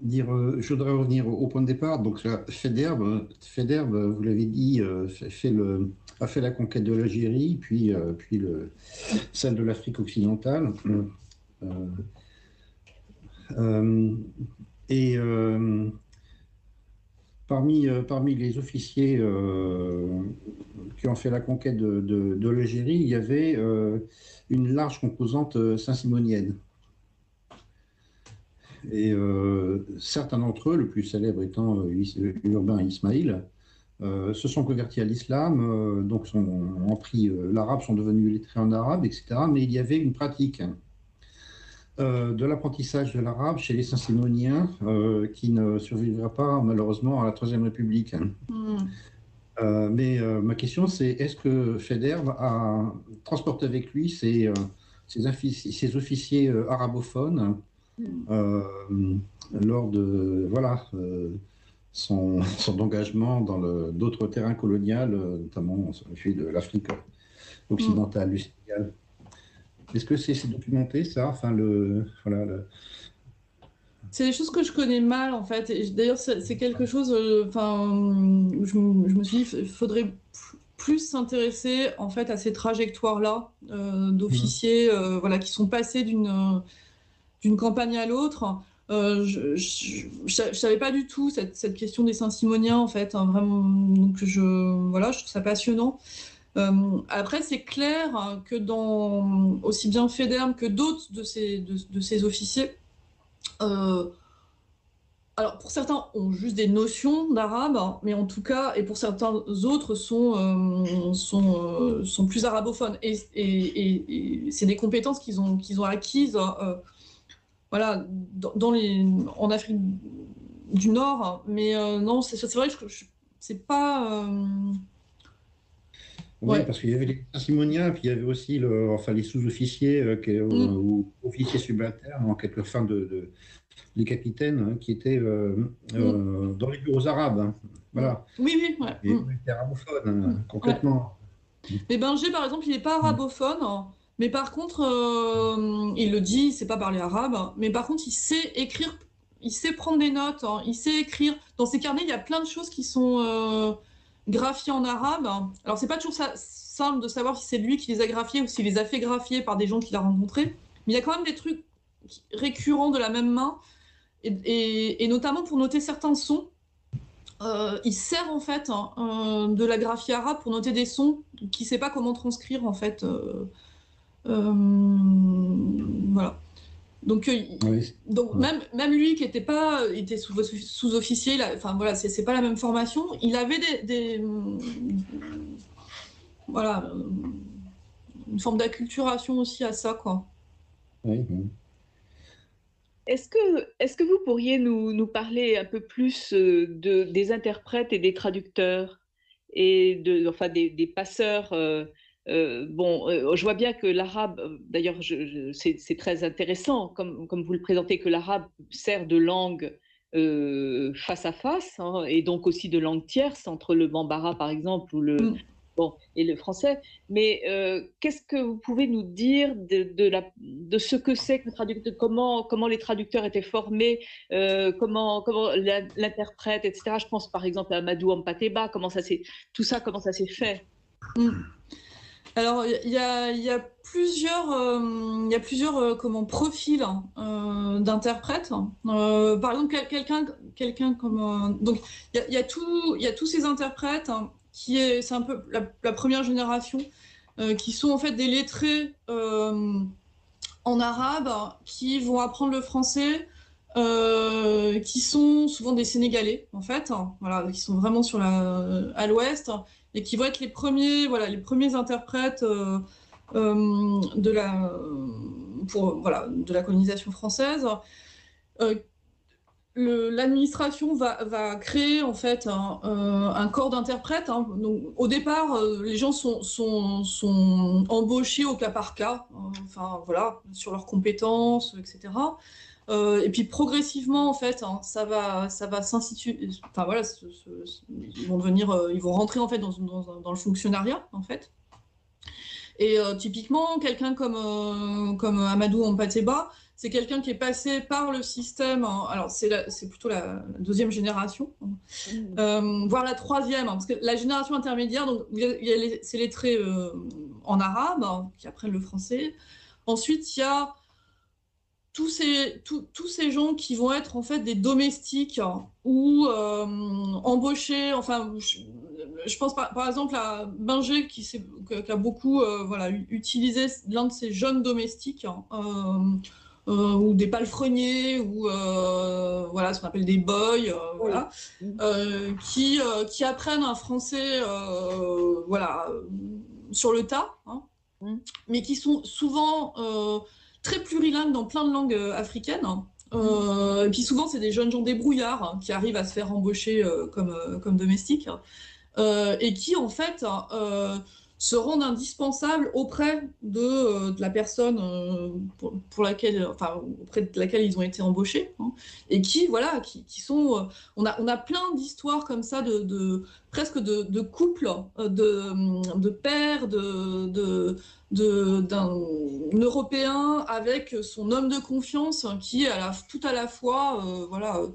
Dire, euh, je voudrais revenir au, point de départ. Donc, Federbe, Federbe vous l'avez dit, euh, a fait la conquête de l'Algérie, puis, euh, puis le, celle de l'Afrique occidentale. et parmi, parmi les officiers qui ont fait la conquête de, de l'Algérie, il y avait une large composante saint-simonienne. Et euh, certains d'entre eux, le plus célèbre étant euh, Urbain Ismail, euh, se sont convertis à l'islam, donc sont, ont pris l'arabe, sont devenus lettrés en arabe, etc. Mais il y avait une pratique de l'apprentissage de l'arabe chez les Saint-Simoniens qui ne survivra pas malheureusement à la Troisième République. Hmm. mais ma question, c'est est-ce que Federer a transporté avec lui ses, ses officiers arabophones euh, lors de voilà, euh, son, son, engagement dans d'autres terrains coloniaux, euh, notamment celui de l'Afrique occidentale, du Sénégal. Est-ce que c'est documenté ça? Enfin, le, voilà, C'est des choses que je connais mal en fait. D'ailleurs, c'est quelque chose. Enfin, je, je, me suis dit, il faudrait plus s'intéresser en fait à ces trajectoires-là d'officiers, mmh. voilà, qui sont passés d'une d'une campagne à l'autre. je, ne savais pas du tout cette, cette question des Saint-Simoniens en fait, hein, vraiment. Donc je, voilà, je trouve ça passionnant. Euh, après, c'est clair que dans aussi bien Federm que d'autres de ces, de, ces officiers, euh, alors pour certains ont juste des notions d'arabe, mais en tout cas, et pour certains autres sont, euh, sont, sont, plus arabophones. Et, et, c'est des compétences qu'ils ont, qu'ils ont acquises voilà, dans, les, en Afrique du Nord. Mais non, c'est vrai que c'est pas oui, parce qu'il y avait les Simoniens, puis il y avait aussi le, enfin, les sous-officiers euh, mm. ou officiers subalternes, en quelque sorte, de, les capitaines hein, qui étaient euh, euh, mm. dans les bureaux arabes. Hein. Voilà. Oui, oui, ouais. Et mm. étaient arabophones, hein, complètement. Mais Binger, par exemple, il n'est pas arabophone. Mais par contre, il le dit, il ne sait pas parler arabe, mais par contre, il sait écrire, il sait prendre des notes, il sait écrire. Dans ses carnets, il y a plein de choses qui sont graphiés en arabe. Alors, c'est pas toujours simple de savoir si c'est lui qui les a graphiés ou s'il les a fait graphier par des gens qu'il a rencontrés. Mais il y a quand même des trucs récurrents de la même main, et, notamment pour noter certains sons. Euh, il sert en fait hein, euh, de la graphie arabe pour noter des sons qu'il ne sait pas comment transcrire en fait. Euh, voilà. Donc, euh, donc même, même lui qui était pas, était sous-officier, enfin voilà, c'est pas la même formation. Il avait des, voilà, une forme d'acculturation aussi à ça, quoi. Est-ce que, est que vous pourriez nous, nous, parler un peu plus euh, de, des interprètes et des traducteurs et de, enfin des, des passeurs euh, euh, bon, euh, je vois bien que l'arabe, euh, d'ailleurs, c'est très intéressant, comme, comme, vous le présentez, que l'arabe sert de langue face à face, hein, et donc aussi de langue tierce, entre le bambara, par exemple, ou le, mm. bon, et le français. Mais qu'est-ce que vous pouvez nous dire de, de, la, de ce que c'est que le traducteur, comment, comment les traducteurs étaient formés, comment, comment l'interprète, etc. Je pense par exemple à Amadou Ampateba, comment ça tout ça, comment ça s'est fait. Mm. Alors, il y a, plusieurs, il y a plusieurs euh, euh, comment, profils hein, euh, d'interprètes. par exemple, quelqu'un quelqu'un comme. donc, il y a, tout, y a tous ces interprètes hein, qui est, c'est un peu la, première génération, qui sont en fait des lettrés en arabe, qui vont apprendre le français. qui sont souvent des Sénégalais en fait, voilà, qui sont vraiment sur la, à l'ouest et qui vont être les premiers, voilà, les premiers interprètes euh, euh, de la, pour, voilà, de la colonisation française. Euh, l'administration va, créer en fait un, corps d'interprètes. Hein. au départ, les gens sont, sont, sont, embauchés au cas par cas, hein. enfin voilà, sur leurs compétences, etc. Euh, et puis progressivement, en fait, hein, ça va, ça va s'instituer. Enfin voilà, ils vont devenir, euh, ils vont rentrer en fait dans, dans, le fonctionnariat, en fait. Et euh, typiquement, quelqu'un comme, comme Amadou Ampateba, c'est quelqu'un qui est passé par le système. Hein, alors c'est, c'est plutôt la, deuxième génération, mmh. voire la troisième, hein, parce que la génération intermédiaire, donc c'est les traits en arabe qui apprennent le français. Ensuite, il y a tous ces, tous ces gens qui vont être en fait des domestiques ou euh, embauchés, enfin, je, pense par, par, exemple à Binger qui, qui a beaucoup euh, voilà, utilisé l'un de ces jeunes domestiques, euh, ou des palefreniers, ou voilà, ce qu'on appelle des boys, voilà, qui, qui apprennent un français voilà, sur le tas, hein, mmh. mais qui sont souvent très plurilingue dans plein de langues euh, africaines. Euh, et puis souvent, c'est des jeunes gens débrouillards hein, qui arrivent à se faire embaucher euh, comme, comme domestiques et qui, en fait, se rendent indispensables auprès de, de la personne pour, laquelle, auprès de laquelle ils ont été embauchés, hein, et qui, voilà, qui, sont, on a, on a plein d'histoires comme ça de, presque de, couples, de, de pères, de, d'un Européen avec son homme de confiance qui est à la, tout à la fois euh,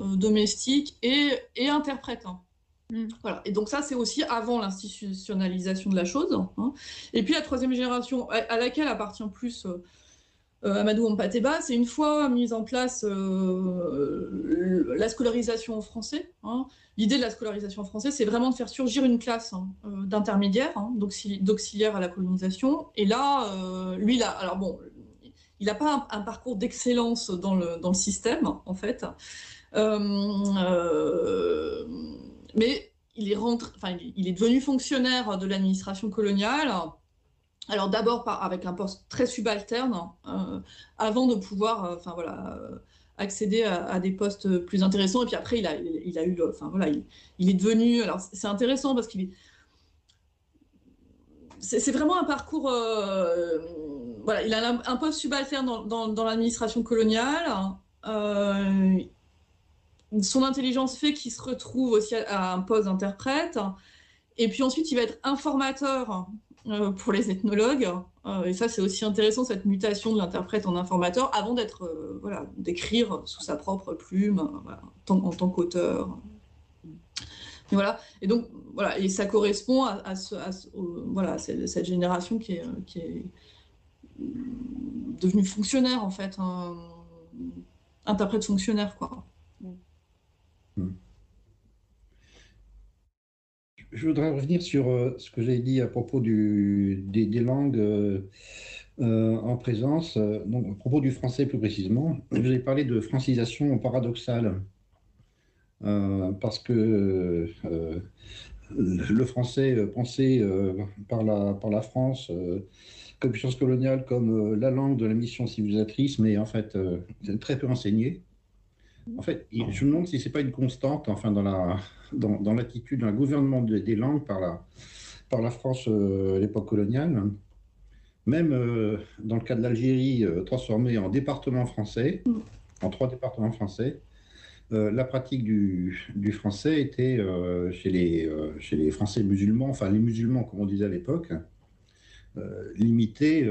euh, domestique et, et interprète. Hein. Mm. Voilà. Et donc ça, c'est aussi avant l'institutionnalisation de la chose. Hein. Et puis la troisième génération, à, laquelle appartient plus euh, euh, Amadou Ampateba, c'est une fois mise en place euh, la scolarisation en français. Hein. L'idée de la scolarisation en français, c'est vraiment de faire surgir une classe hein, d'intermédiaires, d'auxiliaires à la colonisation. Et là, lui, là, alors bon, il n'a pas un, parcours d'excellence dans le, dans le système, en fait mais il est, enfin, il est devenu fonctionnaire de l'administration coloniale. Alors d'abord avec un poste très subalterne, euh, avant de pouvoir, euh, enfin voilà, euh, accéder à, des postes plus intéressants. Et puis après, il a, il, a eu, enfin voilà, il, est devenu. Alors c'est intéressant parce qu'il c'est vraiment un parcours. voilà, il a un, poste subalterne dans, dans, l'administration coloniale son intelligence fait qu'il se retrouve aussi à, un poste d'interprète. Et puis ensuite, il va être informateur euh, pour les ethnologues. Euh, et ça, c'est aussi intéressant, cette mutation de l'interprète en informateur, avant d'être, euh, voilà, d'écrire sous sa propre plume, en, tant qu'auteur. voilà. Et donc, voilà. Et ça correspond à, cette génération qui est, qui est devenue fonctionnaire, en fait. interprète fonctionnaire, quoi. Hmm. Je voudrais revenir sur euh, ce que j'ai dit à propos des, langues euh, euh, en présence, donc à propos du français plus précisément. Vous ai parlé de francisation paradoxale, parce que le français pensé par, la, par la France comme puissance coloniale, comme la langue de la mission civilisatrice, mais en fait très peu enseigné. En fait, je me demande si ce n'est pas une constante, enfin, dans la dans, l'attitude d'un gouvernement des langues par la, par la France euh, à l'époque coloniale. Même euh, dans le cas de l'Algérie, euh, transformée en département français, en trois départements français, la pratique du, du français était chez, les, chez les Français musulmans, enfin les musulmans comme on disait à l'époque, limitée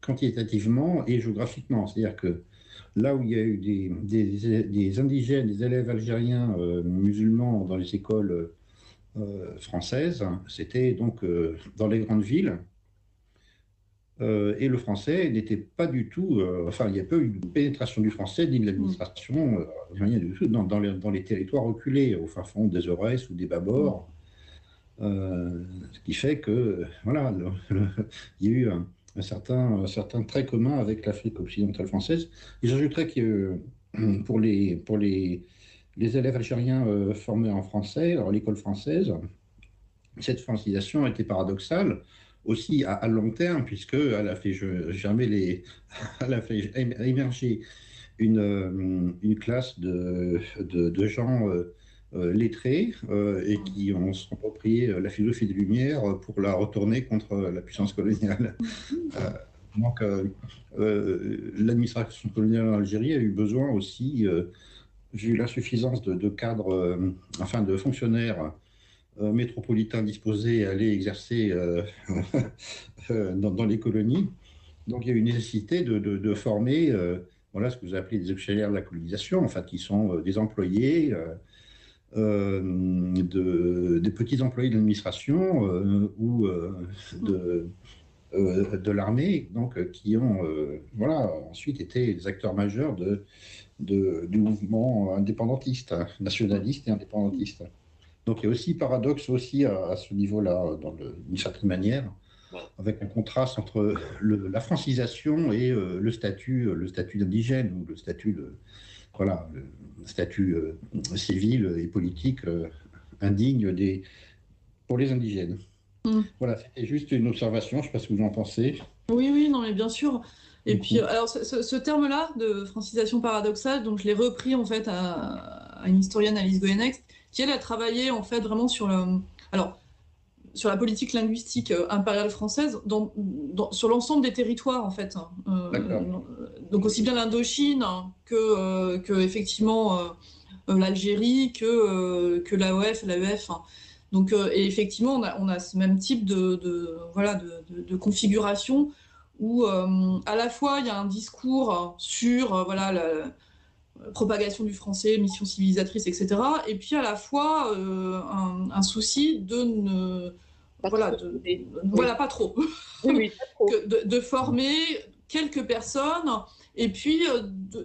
quantitativement et géographiquement. C'est-à-dire que là où il y a eu des, indigènes, des élèves algériens euh, musulmans dans les écoles euh, françaises, c'était donc euh, dans les grandes villes. et le français n'était pas du tout, enfin, il n'y a pas eu de pénétration du français ni de l'administration, rien du tout, dans, dans, les, territoires reculés, au fin fond des Aurès ou des Babors. ce qui fait que, voilà, il y a eu un, un certain, certain trait avec l'Afrique occidentale française. Et j'ajouterais que euh, pour les, pour les, les élèves algériens euh, formés en français, à l'école française, cette francisation était paradoxale aussi à, long terme, puisqu'elle a fait jamais les, elle a fait émerger une, euh, une classe de, de, gens euh, lettrés euh, et qui ont approprié euh, la philosophie des Lumières pour la retourner contre la puissance coloniale. donc, l'administration coloniale en Algérie a eu besoin aussi, j'ai eu l'insuffisance de, cadres, enfin de fonctionnaires métropolitains disposés à aller exercer dans, les colonies. Donc, il y a eu une nécessité de, former voilà ce que vous appelez des auxiliaires de la colonisation, en fait, qui sont des employés euh, de, des petits employés de l'administration euh, ou euh, de, de l'armée, donc qui ont voilà, ensuite été des acteurs majeurs de, de, du mouvement indépendantiste, nationaliste et indépendantiste. Donc il y a aussi paradoxe aussi à, ce niveau-là, d'une certaine manière, avec un contraste entre la francisation et le statut, le statut d'indigène ou le statut de, voilà, statut euh, civil et politique euh, indigne des, pour les indigènes. Mm. Voilà, c'était juste une observation, je ne sais pas ce que vous en pensez. Oui, oui, non, mais bien sûr. Et puis, alors, ce, terme-là de francisation paradoxale, donc je l'ai repris en fait à, une historienne, Alice Goyenex, qui elle a travaillé en fait vraiment sur le. Alors, sur la politique linguistique euh, impériale française dans, sur l'ensemble des territoires en fait. Hein. Euh, donc aussi bien l'Indochine que, euh, que effectivement l'Algérie que, que l'AOF, l'AEF. Hein. Donc et effectivement on a, on a, ce même type de, de voilà de, de, configuration où à la fois il y a un discours sur voilà propagation du français, mission civilisatrice, etc. Et puis à la fois un, souci de ne voilà, voilà, pas trop. de, former quelques personnes et puis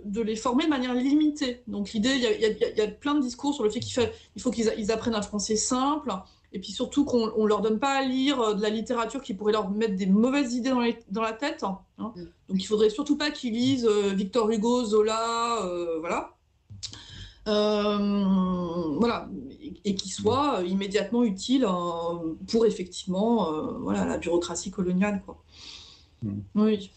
de, les former de manière limitée. Donc l'idée, il y, a plein de discours sur le fait qu'il il faut qu'ils apprennent un français simple, et puis surtout qu'on ne leur donne pas à lire euh, de la littérature qui pourrait leur mettre des mauvaises idées dans, la tête. Hein. Mm. Donc il faudrait surtout pas qu'ils lisent euh, Victor Hugo, Zola, euh, voilà. voilà, et, qu'ils soient immédiatement utiles pour effectivement voilà, la bureaucratie coloniale. Quoi. Mm. Oui.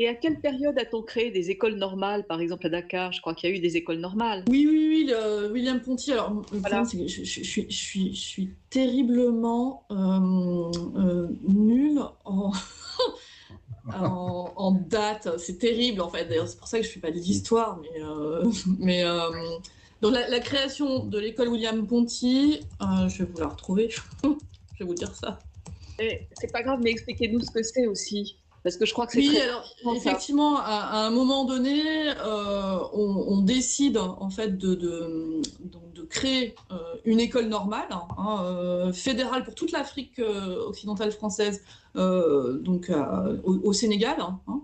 Et à quelle période a-t-on créé des écoles normales, par exemple à Dakar? Je crois qu'il y a eu des écoles normales. Oui, oui, oui, William Ponty. Alors, je, suis, terriblement euh, euh, nulle en, en, date. C'est terrible, en fait. D'ailleurs, c'est pour ça que je ne fais pas de l'histoire. Mais, euh, mais donc, la, création de l'école William Ponty, je vais vous la retrouver. je vais vous dire ça. C'est pas grave, mais expliquez-nous ce que c'est aussi. Parce que je crois que c'est. Oui, alors effectivement, à, un moment donné, euh, on, décide en fait de, de, de créer euh, une école normale, hein, euh, fédérale pour toute l'Afrique occidentale française, donc au, Sénégal. Hein,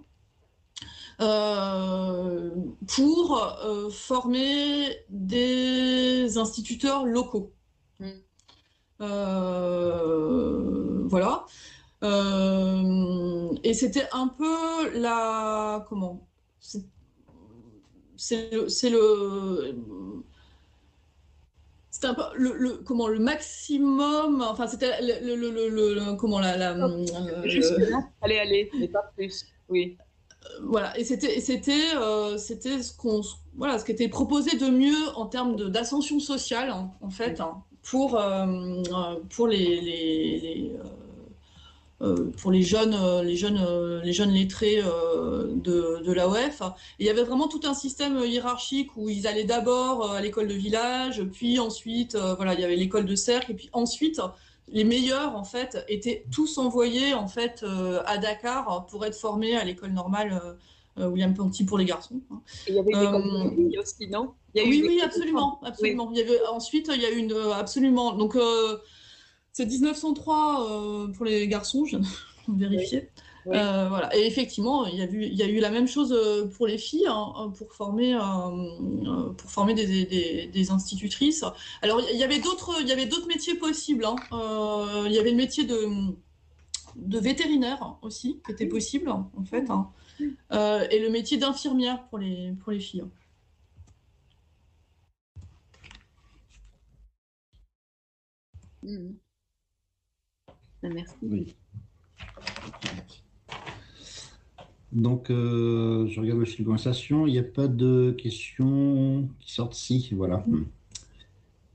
pour former des instituteurs locaux. Mm. voilà. Euh, et c'était un peu la. Comment? C'est le. C'était un peu le, comment le maximum enfin c'était le, le, comment la, la oh, juste euh, allez allez mais pas plus oui euh, voilà et c'était c'était c'était ce qu'on voilà ce qui était proposé de mieux en termes d'ascension sociale hein, en fait hein, pour pour les, les euh, pour les jeunes, euh, les jeunes, euh, les jeunes lettrés de, de l'AOF. il y avait vraiment tout un système hiérarchique où ils allaient d'abord à l'école de village, puis ensuite, voilà, il y avait l'école de cercle, et puis ensuite, les meilleurs en fait étaient tous envoyés en fait à Dakar pour être formés à l'école normale William Ponty pour les garçons. Hein. il y avait des aussi, non? Oui, oui, absolument, absolument. Il y avait ensuite il y a eu une absolument donc c'est 1903 euh, pour les garçons, je viens de vérifier. Euh, voilà. Et effectivement, il y, a eu, il y a eu la même chose euh, pour les filles, hein, pour former, pour former des, des, institutrices. Alors, il y avait d'autres, il y avait d'autres métiers possibles. Hein. il y avait le métier de, de vétérinaire aussi, qui était possible, en fait. Hein. et le métier d'infirmière pour les, pour les filles. Mmh. Merci. Donc, euh, je regarde le fil de conversation. Il n'y a pas de questions qui sortent. Si, voilà. Mm.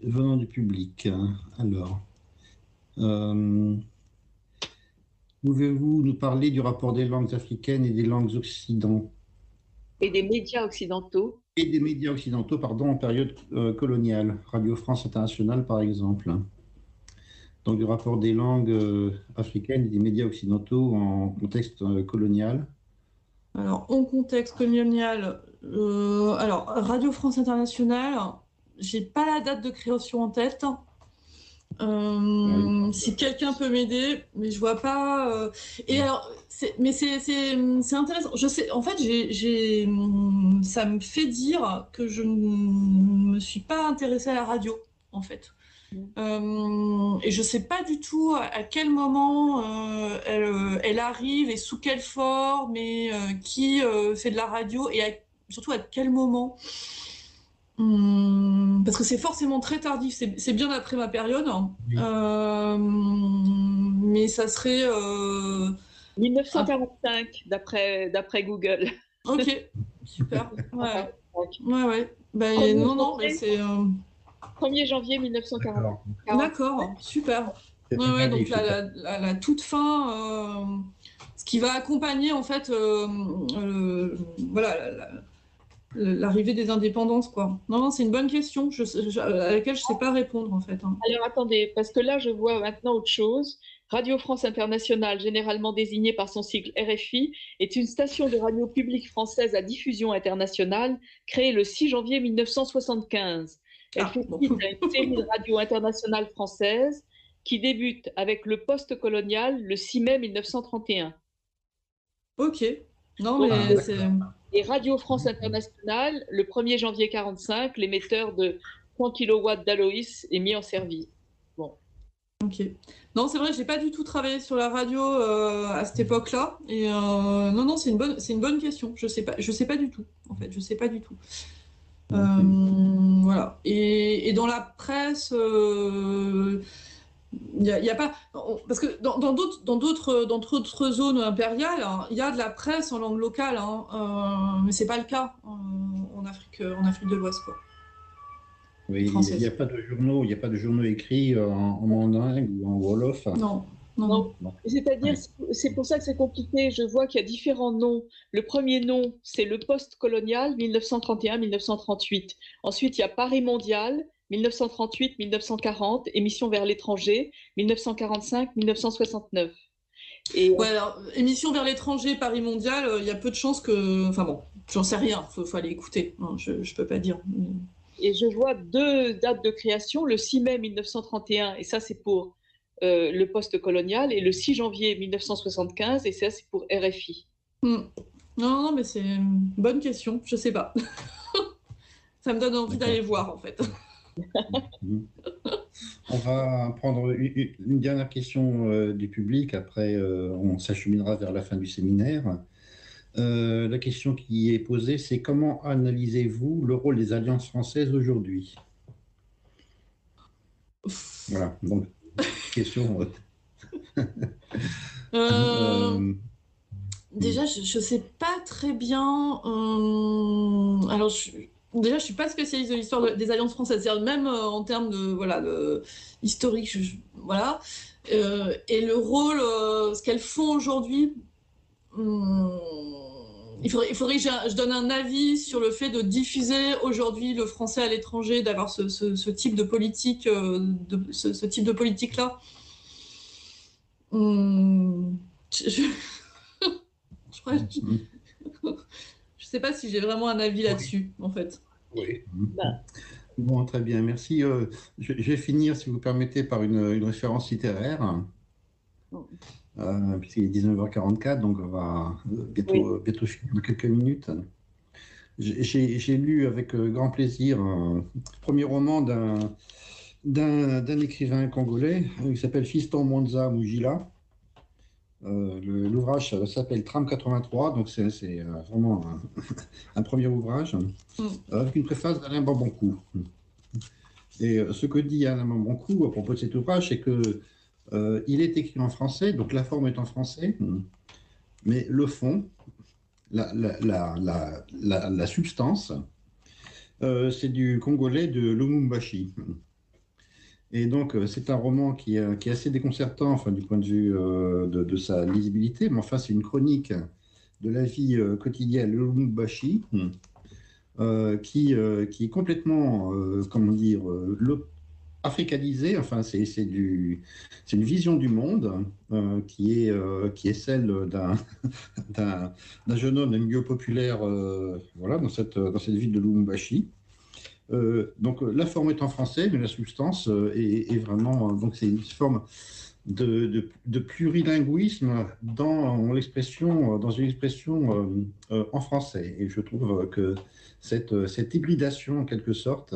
Venant du public. Alors, euh, pouvez-vous nous parler du rapport des langues africaines et des langues occidentales? Et des médias occidentaux Et des médias occidentaux, pardon, en période euh, coloniale. Radio France Internationale, par exemple donc du rapport des langues euh, africaines et des médias occidentaux en contexte euh, colonial Alors, en contexte colonial, euh, alors Radio France Internationale, j'ai pas la date de création en tête. si quelqu'un peut m'aider, mais je vois pas. Et alors, mais c'est intéressant. Je sais, en fait, j'ai, ça me fait dire que je ne me suis pas intéressée à la radio, en fait. Euh, et je ne sais pas du tout à quel moment euh, euh, elle, arrive et sous quelle forme et qui fait de la radio et surtout à quel moment. Hum, parce que c'est forcément très tardif, c'est bien après ma période, hein. mais ça serait 1945 d'après d'après Google. Ok, super. Ouais, ouais, ouais. Ben, non, non, mais c'est. 1er janvier 1940. D'accord, super. Ouais, donc la, toute fin, euh, ce qui va accompagner en fait, euh, euh, voilà, l'arrivée des indépendances, quoi. Non, non, c'est une bonne question je, à laquelle je ne sais pas répondre, en fait. Hein. Alors, attendez, parce que là, je vois maintenant autre chose. Radio France Internationale, généralement désignée par son cycle RFI, est une station de radio publique française à diffusion internationale créée le 6 janvier 1975. Elle ah, fait suite à une série de radio internationale française qui débute avec le post-colonial le 6 mai 1931. Ok. Non, mais c'est. Et Radio France Internationale, le 1er janvier 1945, l'émetteur de 3 kW d'Aloïs est mis en service. Bon. Ok. Non, c'est vrai, j'ai pas du tout travaillé sur la radio euh, à cette époque-là. Et euh, non, non, c'est une bonne, c'est une bonne question. Je sais pas, je sais pas du tout. En fait, je sais pas du tout. Euh, voilà. Et, et, dans la presse, il n'y a, pas. Parce que dans d'autres dans d'autres zones impériales, hein, il y a de la presse en langue locale, hein, euh, mais c'est pas le cas en, Afrique en Afrique de l'Ouest. Oui, il n'y a, pas de journaux, il a pas de journaux écrits en, en mandingue ou en wolof. Non. Non. C'est-à-dire, c'est pour ça que c'est compliqué. Je vois qu'il y a différents noms. Le premier nom, c'est le post-colonial, 1931-1938. Ensuite, il y a Paris mondial, 1938-1940, Émission vers l'étranger, 1945-1969. Et... Ouais, alors, émission vers l'étranger, Paris mondial, euh, il y a peu de chances que. Enfin bon, j'en sais rien, il faut, aller écouter. je ne peux pas dire. Et je vois deux dates de création, le 6 mai 1931, et ça c'est pour euh, le post-colonial, et le 6 janvier 1975, et ça c'est pour RFI. Hmm. Non, non, mais c'est une bonne question, je sais pas. ça me donne envie d'aller voir en fait. on va prendre une, dernière question euh, du public, après euh, on s'acheminera vers la fin du séminaire. Euh, la question qui est posée, c'est comment analysez-vous le rôle des alliances françaises aujourd'hui? Voilà, donc, question. déjà, je ne sais pas très bien. alors, je, déjà, je suis pas spécialiste de l'histoire des alliances françaises, même euh, en termes de voilà historique, voilà. Euh, et le rôle, euh, ce qu'elles font aujourd'hui, hmm, il faudrait, il faudrait que je, donne un avis sur le fait de diffuser aujourd'hui le français à l'étranger, d'avoir ce, type de politique, de, ce, type de politique là. Hmm, je, je, je sais pas si j'ai vraiment un avis là-dessus, en fait. Oui. Bah. Bon, très bien, merci. Euh, je, vais finir, si vous permettez, par une, référence littéraire. Euh, puisqu'il est 19h44, donc on va bientôt, bientôt finir dans quelques minutes. J'ai lu avec euh, grand plaisir un premier roman d'un écrivain congolais qui s'appelle Fiston Monza Mujila. Euh, l'ouvrage s'appelle Tram 83, donc c'est euh, vraiment un, premier ouvrage, mm. avec une préface d'Alain Bamboncou. Et euh, ce que dit Alain Bamboncou à propos de cet ouvrage, c'est que il est écrit en français, donc la forme est en français, mais le fond, la, la, la substance, c'est du congolais de Lumumbashi. Et donc, euh, c'est un roman qui, est assez déconcertant, enfin, du point de vue euh, de, sa lisibilité, mais enfin, c'est une chronique de la vie euh, quotidienne de Lumumbashi, qui, qui est complètement, comment dire, africanisée. Enfin, c'est une vision du monde qui, est, qui est celle d'un jeune homme d'un milieu populaire voilà, dans, cette, dans cette ville de Lumumbashi. Euh, donc la forme est en français, mais la substance euh, est, vraiment donc c'est une forme de, de, plurilinguisme dans l'expression dans une expression euh, en français. Et je trouve que cette, cette hybridation en quelque sorte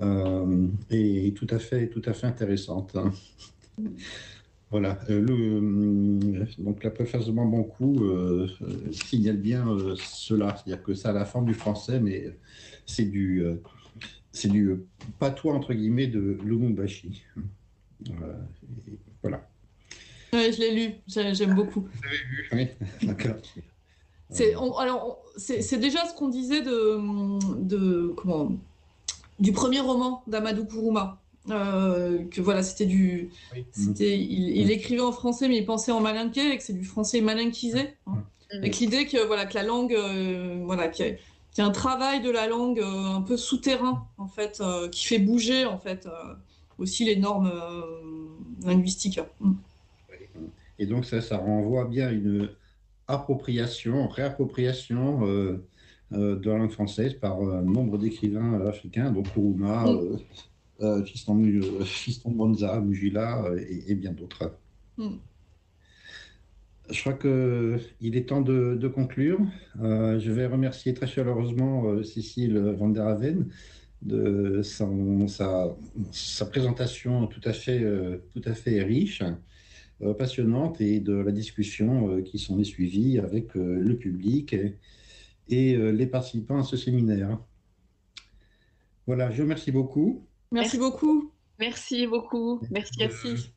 est tout à fait tout à fait intéressante. Voilà. le, donc la préface de Bambou signale bien cela, c'est-à-dire que ça a la forme du français, mais c'est du c'est du patois entre guillemets de Lumumbashi. Euh, voilà. Ouais, je l'ai lu, j'aime beaucoup. Vous l'avez lu, oui, d'accord. C'est, alors, c'est, déjà ce qu'on disait de, de, comment, du premier roman d'Amadou Kourouma. Euh, que voilà, c'était du, c'était, il, écrivait en français, mais il pensait en malinqué, et que c'est du français malinquisé, hein, avec l'idée que voilà que la langue, euh, voilà, qui, y a un travail de la langue un peu souterrain, en fait, qui fait bouger, en fait, aussi les normes linguistiques. Mm. Et donc, ça, ça renvoie bien à une appropriation, réappropriation euh, euh, de la langue française par un nombre d'écrivains africains, donc Kuruma, mm. euh, Fiston, Fiston Monza, Mujila et, bien d'autres. Mm. Je crois qu'il est temps de, conclure. je vais remercier très chaleureusement Cécile Van der Haven de sa, sa, présentation tout à fait, tout à fait riche. Euh, passionnante et de la discussion euh, qui s'en est suivie avec euh, le public et, les participants à ce séminaire. Voilà, je vous remercie beaucoup. Merci beaucoup. Merci beaucoup. Merci. Merci.